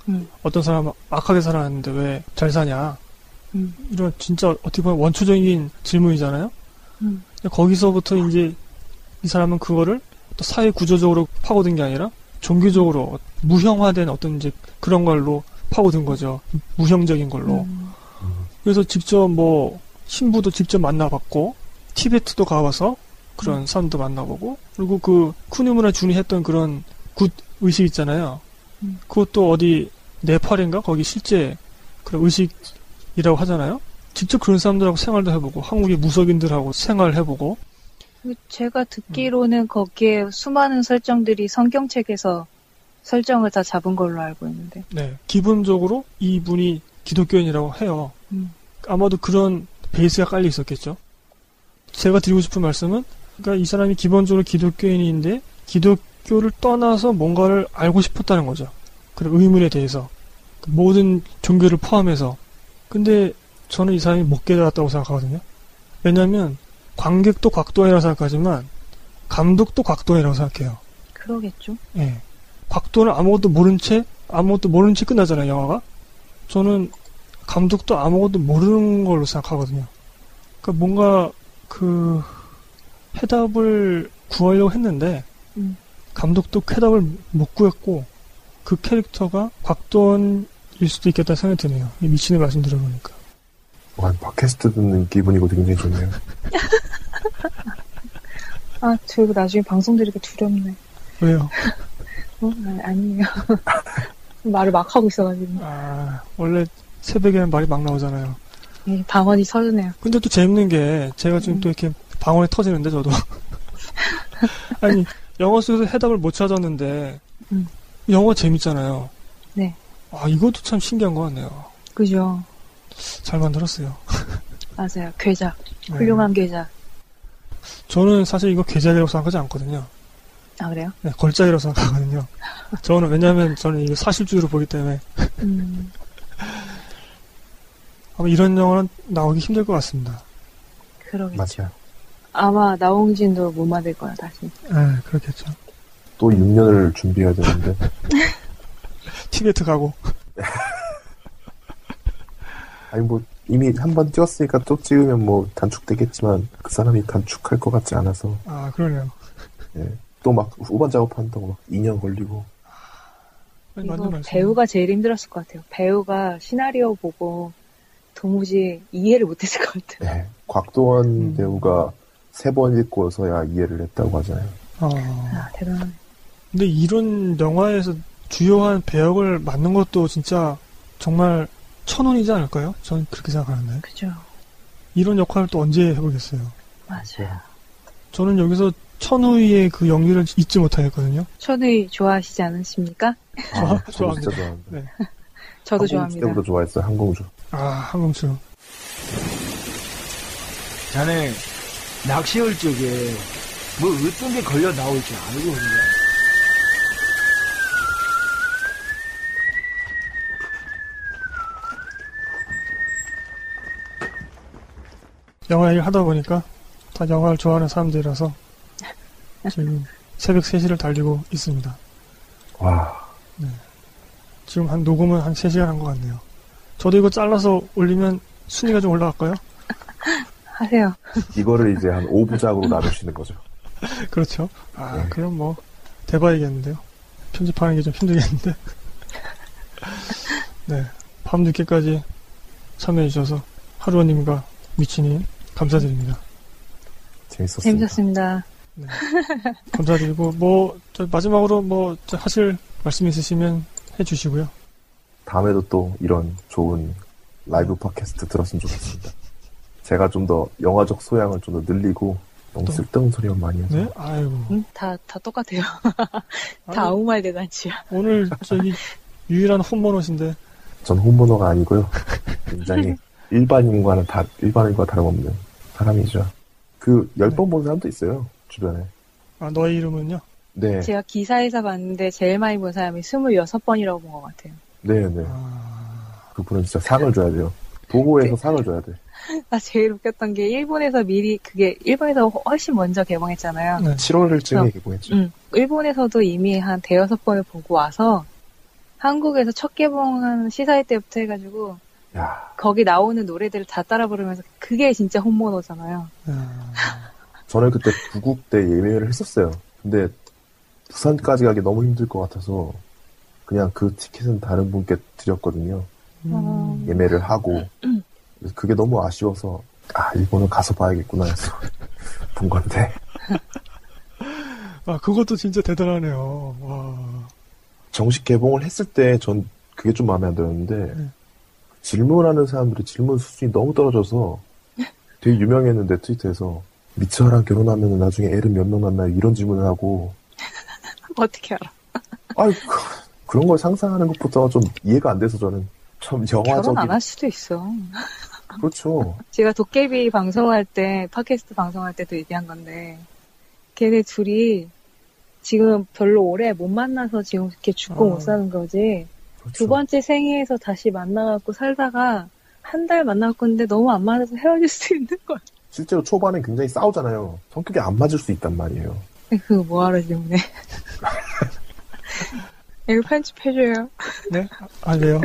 음. 어떤 사람은 악하게 살았는데 왜 잘 사냐 음. 이런 진짜 어떻게 보면 원초적인 질문이잖아요. 음. 거기서부터 이제 이 사람은 그거를 또 사회 구조적으로 파고든 게 아니라 종교적으로 무형화된 어떤 이제 그런 걸로 파고든 거죠. 무형적인 걸로. 음. 그래서 직접 뭐 신부도 직접 만나봤고 티베트도 가봐서 그런 음. 사람도 만나보고 그리고 그 쿠니무라 준이 했던 그런 굿 의식 있잖아요. 음. 그것도 어디 네팔인가 거기 실제 그런 의식이라고 하잖아요. 직접 그런 사람들하고 생활도 해보고 한국의 무속인들하고 생활해보고 제가 듣기로는 거기에 수많은 설정들이 성경책에서 설정을 다 잡은 걸로 알고 있는데. 네 기본적으로 이분이 기독교인이라고 해요. 음. 아마도 그런 베이스가 깔려 있었겠죠. 제가 드리고 싶은 말씀은, 그러니까 이 사람이 기본적으로 기독교인인데, 기독교를 떠나서 뭔가를 알고 싶었다는 거죠. 그런 의문에 대해서. 그 모든 종교를 포함해서. 근데 저는 이 사람이 못 깨달았다고 생각하거든요. 왜냐면, 관객도 곽도원이라고 생각하지만, 감독도 곽도원이라고 생각해요. 그러겠죠. 예. 곽도는 아무것도 모른 채, 아무것도 모른 채 끝나잖아요, 영화가. 저는 감독도 아무것도 모르는 걸로 생각하거든요. 그러니까 뭔가 그 해답을 구하려고 했는데, 음. 감독도 해답을 못 구했고, 그 캐릭터가 곽도원일 수도 있겠다는 생각이 드네요. 이 미친의 말씀 들어보니까. 와, 팟캐스트 듣는 기분이고 굉장히 좋네요. 아, 저 이거 나중에 방송 들으니까 두렵네. 왜요? 어? 아, 아니에요. 말을 막 하고 있어가지고. 아, 원래 새벽에는 말이 막 나오잖아요. 예, 방언이 서르네요. 근데 또 재밌는 게 제가 지금 음. 또 이렇게 방언이 터지는데 저도 아니 영어 속에서 해답을 못 찾았는데 음. 영어 재밌잖아요. 네. 아 이것도 참 신기한 것 같네요. 그죠. 잘 만들었어요. 맞아요. 괴작. 네. 훌륭한 괴작. 저는 사실 이거 괴작이라고 생각하지 않거든요. 아, 그래요? 네, 걸작이라고 생각하거든요. 저는 왜냐하면 저는 이거 사실주의로 보기 때문에 음, 아마 이런 영화는 나오기 힘들 것 같습니다. 그러겠죠. 맞아요. 아마 나홍진도 못 만들 거야, 다시. 네, 그렇겠죠. 또 6년을 준비해야 되는데. 티베트 가고 아니, 뭐, 이미 한 번 찍었으니까 또 찍으면 뭐 단축되겠지만 그 사람이 단축할 것 같지 않아서 아 그러네요. 또막 후반 작업한다고 막 2년 걸리고 아니, 이거. 배우가 제일 힘들었을 것 같아요. 배우가 시나리오 보고 도무지 이해를 못했을 것 같아요. 네. 곽도원 음. 배우가 세 번 읽고서야 이해를 했다고 하잖아요. 아, 아, 대단하네. 근데 이런 영화에서 주요한 배역을 맡는 것도 진짜 정말 천운이지 않을까요? 저는 그렇게 생각하는데. 그죠. 이런 역할을 또 언제 해보겠어요? 맞아요. 저는 여기서 천우의 그 연기를 잊지 못하겠거든요. 천의 좋아하시지 않으십니까? 저도 좋아합니다. 진짜 좋아합니다. 네. 저도 좋아합니다. 때부터 좋아했어요. 항공주. 아, 한공수. 자네 낚시 올 적에 뭐 어떤 게 걸려 나올지 알고 있냐? 영화 얘기를 하다 보니까 다 영화를 좋아하는 사람들이라서 지금 새벽 3시를 달리고 있습니다. 와, 지금 한 녹음은 한 3시간 한 것 같네요. 저도 이거 잘라서 올리면 순위가 좀 올라갈까요? 하세요. 이거를 이제 한 5부작으로 나누시는 거죠. 그렇죠. 아, 네. 그럼 뭐, 대봐야겠는데요. 편집하는 게 좀 힘들겠는데. 네. 밤늦게까지 참여해주셔서 하루원님과 미치님 감사드립니다. 재밌었습니다. 재밌었습니다. 네. 감사드리고 뭐저 마지막으로 뭐저 하실 말씀 있으시면 해주시고요. 다음에도 또 이런 좋은 라이브 팟캐스트 들었으면 좋겠습니다. 제가 좀 더 영화적 소양을 좀 더 늘리고 너무 또? 쓸데없는 소리만 많이 해서 네, 아이고 응? 다, 다 똑같아요. 아니, 다 아무 말 대잔치야. 오늘 저기 유일한 홈모노신데 전 홈모노가 아니고요. 굉장히 일반인과는 다 일반인과 다름없는 사람이죠. 그 열 번 본 사람도 있어요 주변에. 아 너의 이름은요? 네, 제가 기사에서 봤는데 제일 많이 본 사람이 26번이라고 본 것 같아요. 네, 네. 아, 그분은 진짜 상을 줘야 돼요. 보고에서 상을 줘야 돼. 나 제일 웃겼던 게 일본에서 미리 그게 일본에서 훨씬 먼저 개봉했잖아요. 네. 7월쯤에 어. 개봉했죠. 응. 일본에서도 이미 한 대여섯 번을 보고 와서 한국에서 첫 개봉한 시사회 때부터 해가지고 야, 거기 나오는 노래들을 다 따라 부르면서 그게 진짜 홈모노잖아요. 아, 저는 그때 부국 때 예매를 했었어요. 근데 부산까지 가기 너무 힘들 것 같아서 그냥 그 티켓은 다른 분께 드렸거든요. 음, 예매를 하고 그래서 그게 너무 아쉬워서 아 일본은 가서 봐야겠구나 해서 본 건데 아 그것도 진짜 대단하네요. 와, 정식 개봉을 했을 때 전 그게 좀 마음에 안 들었는데 네. 질문하는 사람들이 질문 수준이 너무 떨어져서 되게 유명했는데 트위터에서 미츠하랑 결혼하면 나중에 애를 몇 명 낳나요? 이런 질문을 하고 어떻게 알아? 아이 그- 그런 걸 상상하는 것부터 좀 이해가 안 돼서 저는 좀 결혼 안 영화적인 할 수도 있어. 그렇죠 제가 도깨비 방송할 때, 팟캐스트 방송할 때도 얘기한 건데, 걔네 둘이 지금 별로 오래 못 만나서 지금 이렇게 죽고 어. 못 사는 거지. 그렇죠. 두 번째 생애에서 다시 만나갖고 살다가 한 달 만나갖고 있는데 너무 안 맞아서 헤어질 수 있는 거야. 실제로 초반에 굉장히 싸우잖아요 성격이 안 맞을 수 있단 말이에요 그거 뭐하러 때문에. 이거 편집해줘요. 네? 아 왜요?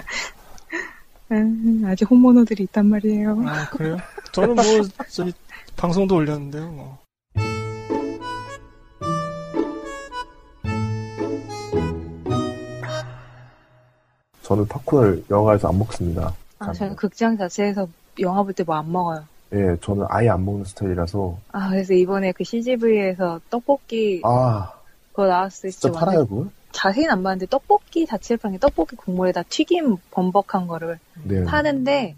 음, 아직 홈모노들이 있단 말이에요. 아 그래요? 저는 뭐 저기 방송도 올렸는데요. 뭐. 저는 팝콘을 영화에서 안 먹습니다 아, 저는 극장 자체에서 영화 볼 때 뭐 안 먹어요. 예 저는 아예 안 먹는 스타일이라서 아, 그래서 이번에 그 CGV에서 떡볶이 아 그거 나왔을 때 진짜 팔아요 그걸? 자세히는 안 봤는데 떡볶이 자체를 파는 게 떡볶이 국물에다 튀김 범벅한 거를 네. 파는데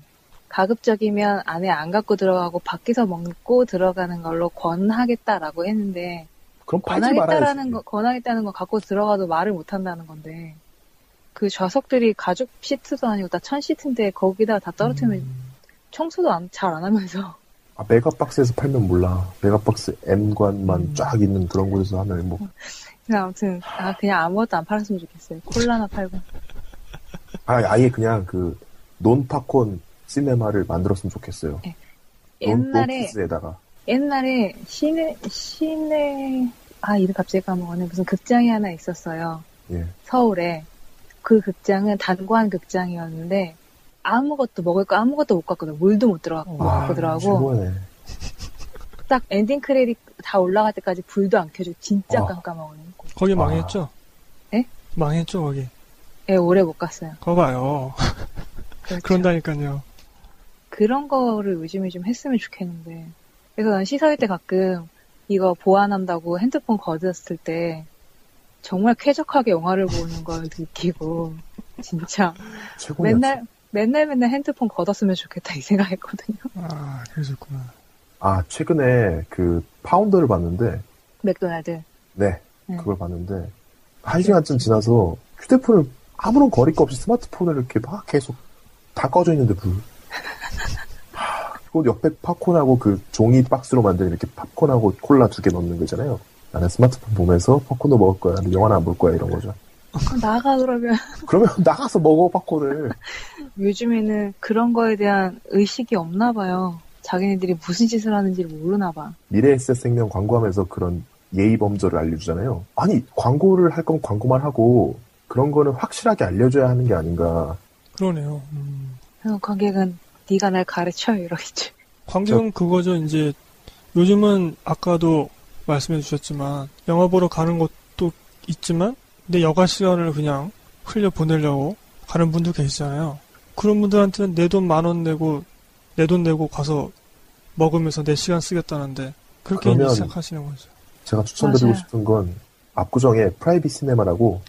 가급적이면 안에 안 갖고 들어가고 밖에서 먹고 들어가는 걸로 권하겠다라고 했는데 권하겠다라는 거 권하겠다는 거 갖고 들어가도 말을 못 한다는 건데 그 좌석들이 가죽 시트도 아니고 다 천 시트인데 거기다 다 떨어뜨리면 음, 청소도 잘 안 하면서. 아, 메가박스에서 팔면 몰라. 메가박스 M관만 음. 쫙 있는 그런 곳에서 하면 뭐, 그냥 아무튼 아 그냥 아무것도 안 팔았으면 좋겠어요 콜라나 팔고 아, 아예 그냥 그, 논팝콘 시네마를 만들었으면 좋겠어요. 네. 논, 옛날에 논피스에다가. 옛날에 시내 시내 아 이름 갑자기 까먹었네 무슨 극장이 하나 있었어요 예. 서울에 그 극장은 단관 극장이었는데 아무것도 먹을 거 아무것도 못 들어 물도 못 들어갖고 와, 갖고 들어가고. 딱 엔딩 크레딧 다 올라갈 때까지 불도 안 켜주고 진짜 와. 깜깜하거든요. 거기 아. 망했죠? 에? 망했죠 거기. 예, 오래 못 갔어요. 거 봐요. 그렇죠. 그런다니까요. 그런 거를 요즘에 좀 했으면 좋겠는데. 그래서 난 시사회 때 가끔 이거 보완한다고 핸드폰 거두었을 때 정말 쾌적하게 영화를 보는 걸 느끼고 진짜. 맨날 맨날 맨날 핸드폰 걷었으면 좋겠다 이 생각했거든요. 아 그러셨구나. 아, 최근에 그, 파운더를 봤는데, 맥도날드. 네. 네. 그걸 봤는데, 한 시간쯤 지나서 휴대폰을 아무런 거리가 없이 스마트폰을 이렇게 막 계속 다 꺼져 있는데, 불. 하, 그리고 옆에 팝콘하고 그 종이 박스로 만든 이렇게 팝콘하고 콜라 두 개 넣는 거잖아요. 나는 스마트폰 보면서 팝콘도 먹을 거야. 근데 영화는 안 볼 거야. 이런 거죠. 나가 그러면 그러면 나가서 먹어, 팝콘을. 요즘에는 그런 거에 대한 의식이 없나 봐요. 자기네들이 무슨 짓을 하는지를 모르나 봐. 미래에셋 생명 광고하면서 그런 예의 범절을 알려주잖아요. 아니, 광고를 할 거면 광고만 하고, 그런 거는 확실하게 알려줘야 하는 게 아닌가. 그러네요. 음. 그래서 관객은 네가 날 가르쳐 이러겠지. 관객은 그거죠. 이제 요즘은 아까도 말씀해 주셨지만 영화 보러 가는 것도 있지만 내 여가 시간을 그냥 흘려 보내려고 가는 분도 계시잖아요. 그런 분들한테는 내 돈 만 원 내고 내 돈 내고 가서 먹으면서 내 시간 쓰겠다는데 그렇게 시작하시는 거죠. 제가 추천드리고 맞아요. 싶은 건 압구정에 private cinema라고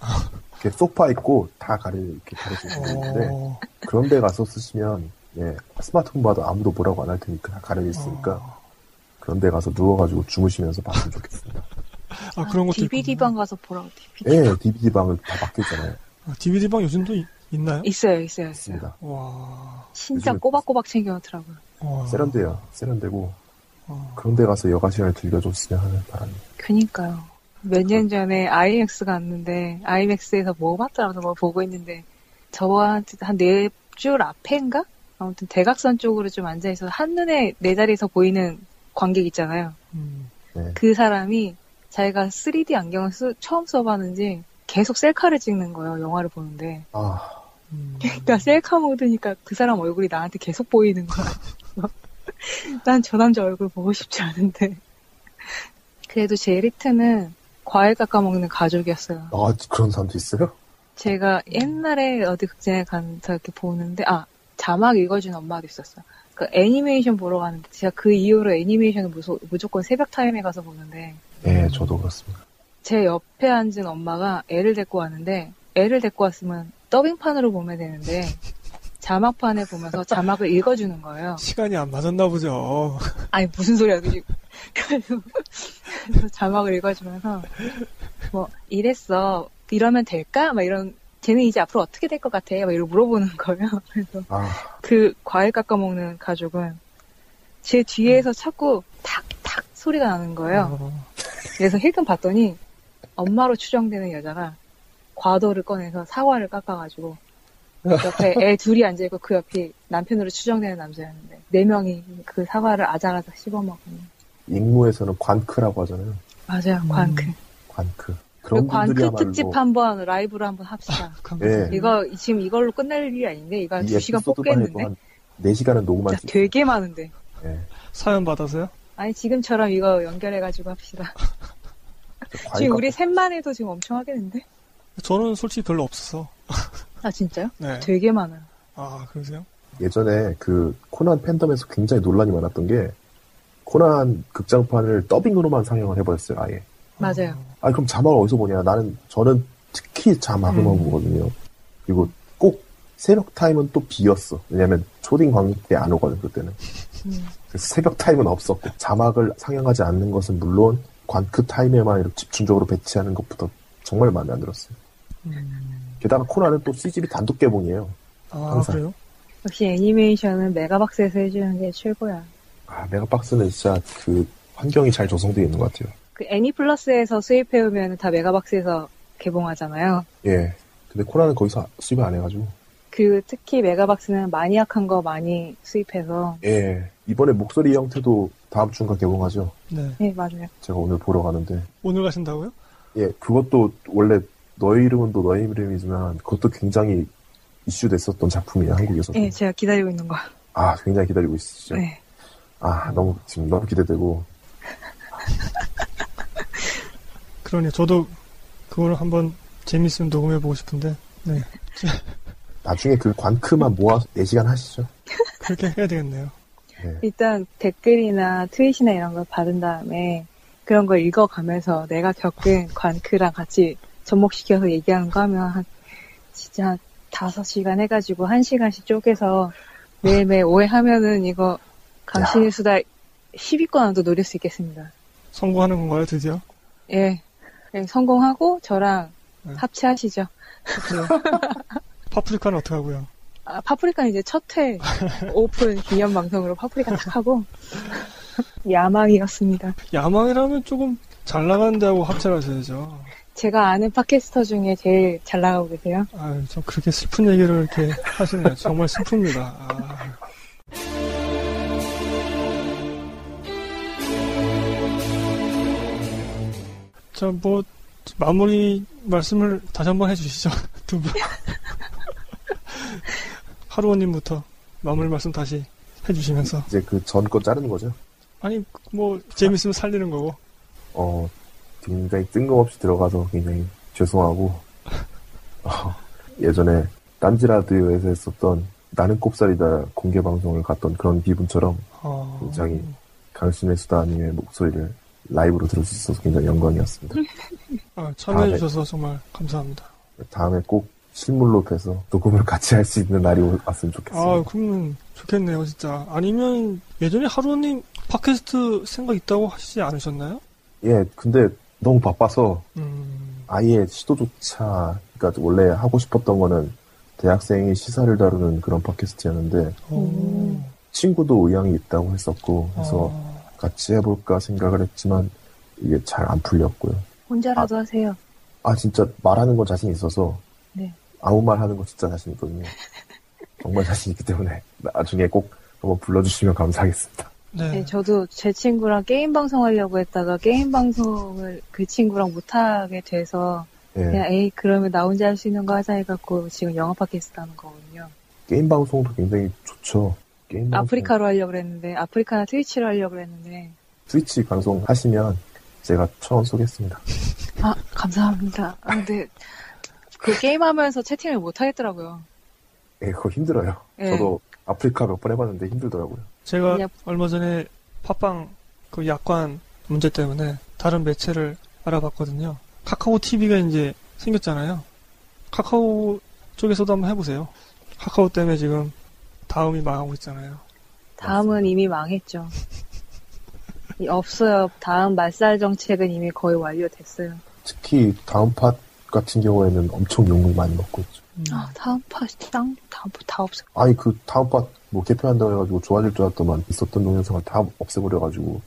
이렇게 소파 있고 다 가려 이렇게 가려주는 데 있는데 어, 그런 데 가서 쓰시면 예, 스마트폰 봐도 아무도 뭐라고 안 할 테니까 다 가려져 있으니까 어. 그런 데 가서 누워가지고 주무시면서 봤으면 좋겠습니다. 아 그런 것도 DVD 있구나. 방 가서 보라고 DVD 예, DVD 방을 다 바뀌었잖아요. 아, DVD 방 요즘도 이- 있나요? 있어요, 있어요, 있어요. 있습니다. 와, 진짜 요즘에- 꼬박꼬박 챙겨놓더라고요. 와. 세련돼요. 세련되고 어. 그런 데 가서 여가 시간을 즐겨줬으면 하는 바람이. 그니까요. 몇 년 전에 아이맥스 갔는데 아이맥스에서 뭐 봤더라고 뭐 보고 있는데 저한테 한네 줄 앞인가? 아무튼 대각선 쪽으로 좀 앉아있어서 한눈에 내 자리에서 보이는 관객 있잖아요. 음. 네. 그 사람이 자기가 3D 안경을 쓰- 처음 써봤는지 계속 셀카를 찍는 거예요. 영화를 보는데. 아, 음. 그러니까 셀카 모드니까 그 사람 얼굴이 나한테 계속 보이는 거야. 난 저 남자 얼굴 보고 싶지 않은데. 그래도 제일 히트는 과일 깎아 먹는 가족이었어요. 아 그런 사람도 있어요? 제가 옛날에 어디 극장에 가서 이렇게 보는데, 아, 자막 읽어준 엄마도 있었어요. 그 애니메이션 보러 가는데, 제가 그 이후로 애니메이션을 무조, 무조건 새벽 타임에 가서 보는데, 예, 저도 그렇습니다. 제 옆에 앉은 엄마가 애를 데리고 왔는데, 애를 데리고 왔으면 더빙판으로 보면 되는데, 자막판에 보면서 자막을 읽어주는 거예요. 시간이 안 맞았나 보죠. 아니, 무슨 소리야, 그지? 그래서, 자막을 읽어주면서, 뭐, 이랬어. 이러면 될까? 막 이런, 쟤는 이제 앞으로 어떻게 될 것 같아? 막 이러고 물어보는 거예요. 그래서 아, 그 과일 깎아 먹는 가족은 제 뒤에서 자꾸 탁탁 소리가 나는 거예요. 어, 그래서 힐끔 봤더니 엄마로 추정되는 여자가 과도를 꺼내서 사과를 깎아가지고 옆에 애 둘이 앉아있고 그 옆이 남편으로 추정되는 남자였는데 네 명이 그 사과를 아작아작 씹어먹는 익무에서는 관크라고 하잖아요. 맞아요 음. 관크 관크. 그런 그 관크 분들이야말로 특집 한번 라이브로 한번 합시다 예. 이거 지금 이걸로 끝날 일이 아닌데 이거 이두 시간 에피소드만 해도 뽑겠는데 한 4시간은 녹음할 수. 되게 많은데 예. 사연 받아서요? 아니 지금처럼 이거 연결해가지고 합시다 지금 우리 셋만 해도 지금 엄청 하겠는데? 저는 솔직히 별로 없어서. 아, 진짜요? 네. 되게 많아요. 아 그러세요? 예전에 그 코난 팬덤에서 굉장히 논란이 많았던 게 코난 극장판을 더빙으로만 상영을 해버렸어요, 아예. 맞아요. 아 그럼 자막을 어디서 보냐? 나는 저는 특히 자막으로만 음. 보거든요. 그리고 꼭 새벽 타임은 또 비었어. 왜냐면 초딩 관객들이 안 오거든 그때는. 음. 그래서 새벽 타임은 없었고 자막을 상영하지 않는 것은 물론 관 그 타임에만 이렇게 집중적으로 배치하는 것부터 정말 마음에 안 들었어요. 음. 게다가 코난은 또 CGV 단독 개봉이에요. 아 항상. 그래요? 역시 애니메이션은 메가박스에서 해주는 게 최고야. 아 메가박스는 진짜 그 환경이 잘 조성되어 있는 것 같아요. 그 애니플러스에서 수입해오면 다 메가박스에서 개봉하잖아요. 예. 근데 코난은 거기서 수입을 안 해가지고. 그 특히 메가박스는 마니악한 거 많이 수입해서 예. 이번에 목소리 형태도 다음 주인가 개봉하죠. 네. 네 맞아요. 제가 오늘 보러 가는데. 오늘 가신다고요? 예, 그것도 원래 너의 이름은 또 너의 이름이지만 그것도 굉장히 이슈 됐었던 작품이에요, 한국에서. 네 제가 기다리고 있는 거. 아, 굉장히 기다리고 있으시죠? 네. 아, 너무, 지금 너무 기대되고. 그러네요. 저도 그거를 한번 재밌으면 녹음해 보고 싶은데 네 나중에 그 관크만 모아서 4시간 하시죠. 그렇게 해야 되겠네요. 예. 일단 댓글이나 트윗이나 이런 걸 받은 다음에 그런 걸 읽어가면서 내가 겪은 관크랑 같이 접목시켜서 얘기하는 거 하면 한 진짜 다섯 시간 해가지고 한 시간씩 쪼개서 매일매일 오해하면은 이거 강신의 수다 10위권 안도 노릴 수 있겠습니다. 성공하는 건가요, 드디어? 예. 예, 성공하고 저랑 네. 합체하시죠. 파프리카는 어떻게 하고요? 아, 파프리카는 이제 첫 회 오픈 기념 방송으로 파프리카 딱 하고 야망이었습니다. 야망이라면 조금 잘 나가는 데하고 합체를 하셔야죠. 제가 아는 팟캐스터 중에 제일 잘 나가고 계세요. 아유, 저 그렇게 슬픈 얘기를 이렇게 하시네요. 정말 슬픕니다. 아, 자, 뭐, 마무리 말씀을 다시 한번 해주시죠. 두 분. 하루원님부터 마무리 말씀 다시 해주시면서. 이제 그 전 거 자르는 거죠. 아니, 뭐, 재밌으면 살리는 거고. 어, 굉장히 뜬금없이 들어가서 굉장히 죄송하고, 어, 예전에 딴지 라디오에서 했었던 나는 꼽살이다 공개 방송을 갔던 그런 기분처럼 어, 굉장히 강신의 수다님의 목소리를 라이브로 들을 수 있어서 굉장히 영광이었습니다. 아, 참여해주셔서 정말 감사합니다. 다음에 꼭 실물로 뵈서 녹음을 같이 할 수 있는 날이 왔으면 좋겠습니다. 아, 그러면 좋겠네요, 진짜. 아니면 예전에 하루님 팟캐스트 생각 있다고 하시지 않으셨나요? 예, 근데 너무 바빠서 음, 아예 시도조차, 그러니까 원래 하고 싶었던 거는 대학생이 시사를 다루는 그런 팟캐스트였는데 오, 친구도 의향이 있다고 했었고 그래서 어, 같이 해볼까 생각을 했지만 이게 잘 안 풀렸고요. 혼자라도 하세요. 아 진짜 말하는 건 자신 있어서 네. 아무 말 하는 거 진짜 자신 있거든요. 정말 자신 있기 때문에 나중에 꼭 한번 불러주시면 감사하겠습니다. 네. 네, 저도 제 친구랑 게임 방송 하려고 했다가 게임 방송을 그 친구랑 못하게 돼서 예, 그냥 에이 그러면 나 혼자 할 수 있는 거 하자 해갖고 지금 영화 팟캐스트 하는 거거든요. 게임 방송도 굉장히 좋죠. 게임 방송, 아프리카로 하려고 그랬는데 아프리카나 트위치로 하려고 그랬는데 스위치 방송 하시면 제가 천원 쏘겠습니다. 아 감사합니다. 아, 근데 그 게임하면서 채팅을 못 하겠더라고요. 예, 그거 힘들어요. 예. 저도 아프리카 몇 번 해봤는데 힘들더라고요. 제가 얼마 전에 팟빵 그 약관 문제 때문에 다른 매체를 알아봤거든요. 카카오 TV가 이제 생겼잖아요. 카카오 쪽에서도 한번 해보세요. 카카오 때문에 지금 다음이 망하고 있잖아요. 다음은 이미 망했죠. 이 없어요. 다음 말살 정책은 이미 거의 완료됐어요. 특히 다음 팟 같은 경우에는 엄청 욕을 많이 먹고 있죠. 음. 아 다음 파 다음 다음 다 없어. 아니 그 다음 팟 뭐 개편한다고 해가지고 좋아질 줄 알았더만 있었던 동영상을 다 없애버려가지고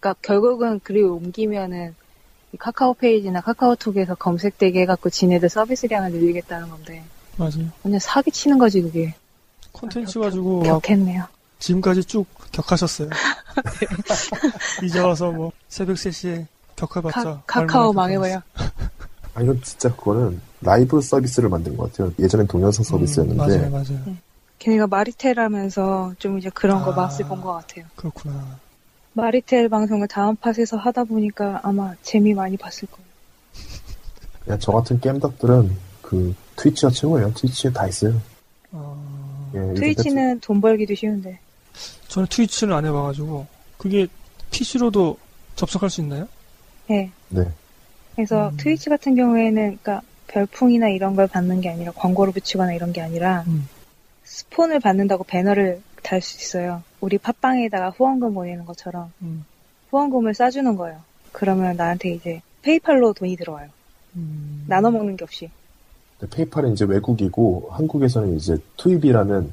그러니까 결국은 그리고 옮기면은 이 카카오 페이지나 카카오톡에서 검색되게 해갖고 지네들 서비스량을 늘리겠다는 건데 맞아요. 완전 사기 치는 거지 그게. 콘텐츠 아, 가지고 막 격했네요. 지금까지 쭉 격하셨어요. 이제 와서 뭐 새벽 3시에 격해봤자. 카, 카오 망해버려. 아 이건 진짜 그거는 라이브 서비스를 만든 것 같아요. 예전엔 동영상. 음, 서비스였는데 맞아요, 맞아요. 걔네가 마리텔하면서 좀 이제 그런 거 아. 맛을 본 것 같아요. 그렇구나. 마리텔 방송을 다음 팟에서 하다 보니까 아마 재미 많이 봤을 거예요. 그냥 저 같은 게임덕들은 그 트위치가 최고예요. 트위치에 다 있어요. 어, 예, 트위치는 돈 벌기도 쉬운데. 저는 트위치를 안 해봐가지고 그게 PC로도 접속할 수 있나요? 네. 네. 그래서 음. 트위치 같은 경우에는 그러니까 별풍이나 이런 걸 받는 게 아니라 광고를 붙이거나 이런 게 아니라 음. 스폰을 받는다고 배너를 달 수 있어요. 우리 팟빵에다가 후원금 보내는 것처럼 음. 후원금을 쏴주는 거예요. 그러면 나한테 이제 페이팔로 돈이 들어와요. 음. 나눠 먹는 게 없이. 페이팔은 이제 외국이고 한국에서는 이제 트윕이라는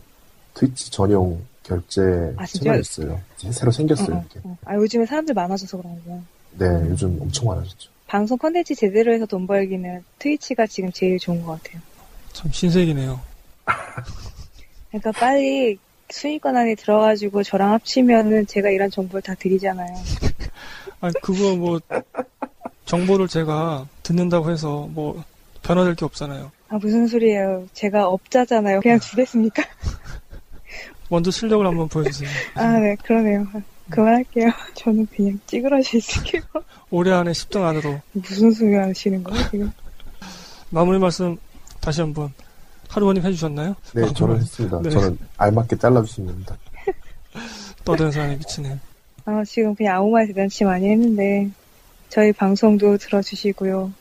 트위치 전용 결제 아? 채널이 있어요. 새로 생겼어요. 어, 어. 어. 아 요즘에 사람들 많아져서 그런 거고. 네, 요즘 엄청 많아졌죠. 방송 컨텐츠 제대로 해서 돈 벌기는 트위치가 지금 제일 좋은 것 같아요. 참 신세계네요. 그러니까 빨리 안에 들어가지고 저랑 합치면은 제가 이런 정보를 다 드리잖아요. 아 그거 뭐 정보를 제가 듣는다고 해서 뭐 변화될 게 없잖아요. 아 무슨 소리예요? 제가 업자잖아요. 그냥 주겠습니까? 먼저 실력을 한번 보여주세요. 아 네 그러네요. 그만할게요. 저는 그냥 찌그러져 있을게요. 올해 안에 10등 안으로 무슨 소리 하시는 거예요 지금? 마무리 말씀 다시 한번 하루원님 해주셨나요? 네, 마무리 저는. 했습니다. 네. 저는 알맞게 잘라주시면 됩니다. 떠드는 사람이 미치네. 아 지금 그냥 아무 말 대잔치 많이 했는데 저희 방송도 들어주시고요.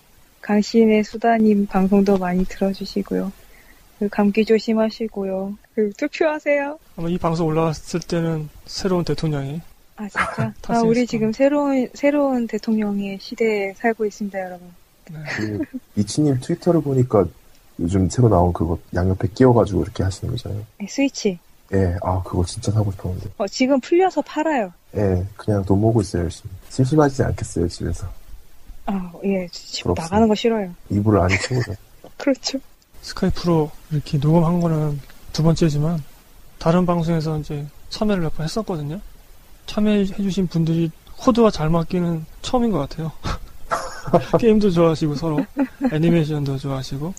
강신의 수다님 방송도 많이 들어주시고요. 그리고 감기 조심하시고요. 그리고 투표하세요. 아마 이 방송 올라왔을 때는 새로운 대통령이 아 진짜? 아 우리 지금 새로운 새로운 대통령의 시대에 살고 있습니다, 여러분. 네. 그 이치님 트위터를 보니까 요즘 새로 나온 그거 양옆에 끼워가지고 이렇게 하시는 거잖아요. 네, 스위치. 예, 아 그거 진짜 사고 싶었는데. 어, 지금 풀려서 팔아요. 예, 그냥 돈 모으고 있어요 열심히. 심심하지 않겠어요 집에서. 아, 예, 집 부럽습니다. 나가는 거 싫어요. 이불을 안에 채우죠. 그렇죠. 스카이프로 이렇게 녹음한 거는 두 번째지만 다른 방송에서 이제 참여를 몇 번 했었거든요. 참여해주신 분들이 코드와 잘 맞기는 처음인 것 같아요. 게임도 좋아하시고 서로 애니메이션도 좋아하시고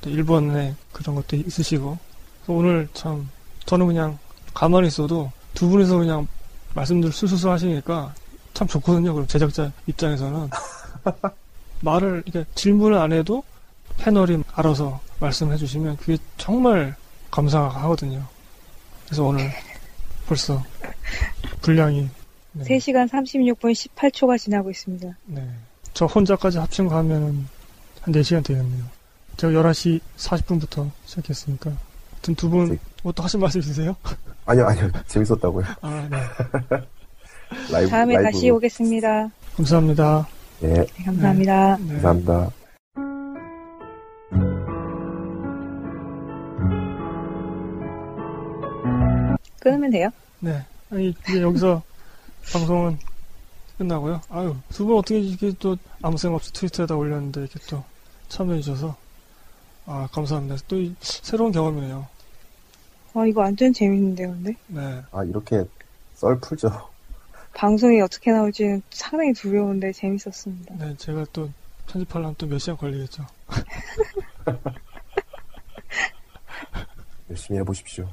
또 일본에 그런 것도 있으시고 오늘 참 저는 그냥 가만히 있어도 두 분이서 그냥 말씀들 술술술 하시니까 참 좋거든요. 그럼 제작자 입장에서는 말을 이렇게 질문을 안 해도 패널이 알아서 말씀해 주시면 그게 정말 감사하거든요. 그래서 오늘 벌써 분량이 네. 3시간 36분 18초가 지나고 있습니다. 네. 저 혼자까지 합친 거 하면은 한 4시간 되겠네요. 제가 11시 40분부터 시작했으니까. 하여튼 두 분, 네. 뭐또 하신 말씀 있으세요? 아니요, 아니요. 재밌었다고요. 아, 네. 라이브. 다음에 라이브. 다시 오겠습니다. 감사합니다. 예, 네, 감사합니다. 네. 감사합니다. 끊으면 돼요? 네. 아니, 이제 여기서 방송은 끝나고요. 아유, 두 분 어떻게 이렇게 또 아무 생각 없이 트위터에다 올렸는데 이렇게 또 참여해주셔서, 아, 감사합니다. 또 이- 새로운 경험이네요. 아, 이거 완전 재밌는데요, 근데? 네. 아, 이렇게 썰 풀죠. 방송이 어떻게 나올지는 상당히 두려운데 재밌었습니다. 네, 제가 또 편집하려면 또 몇 시간 걸리겠죠. 열심히 해보십시오.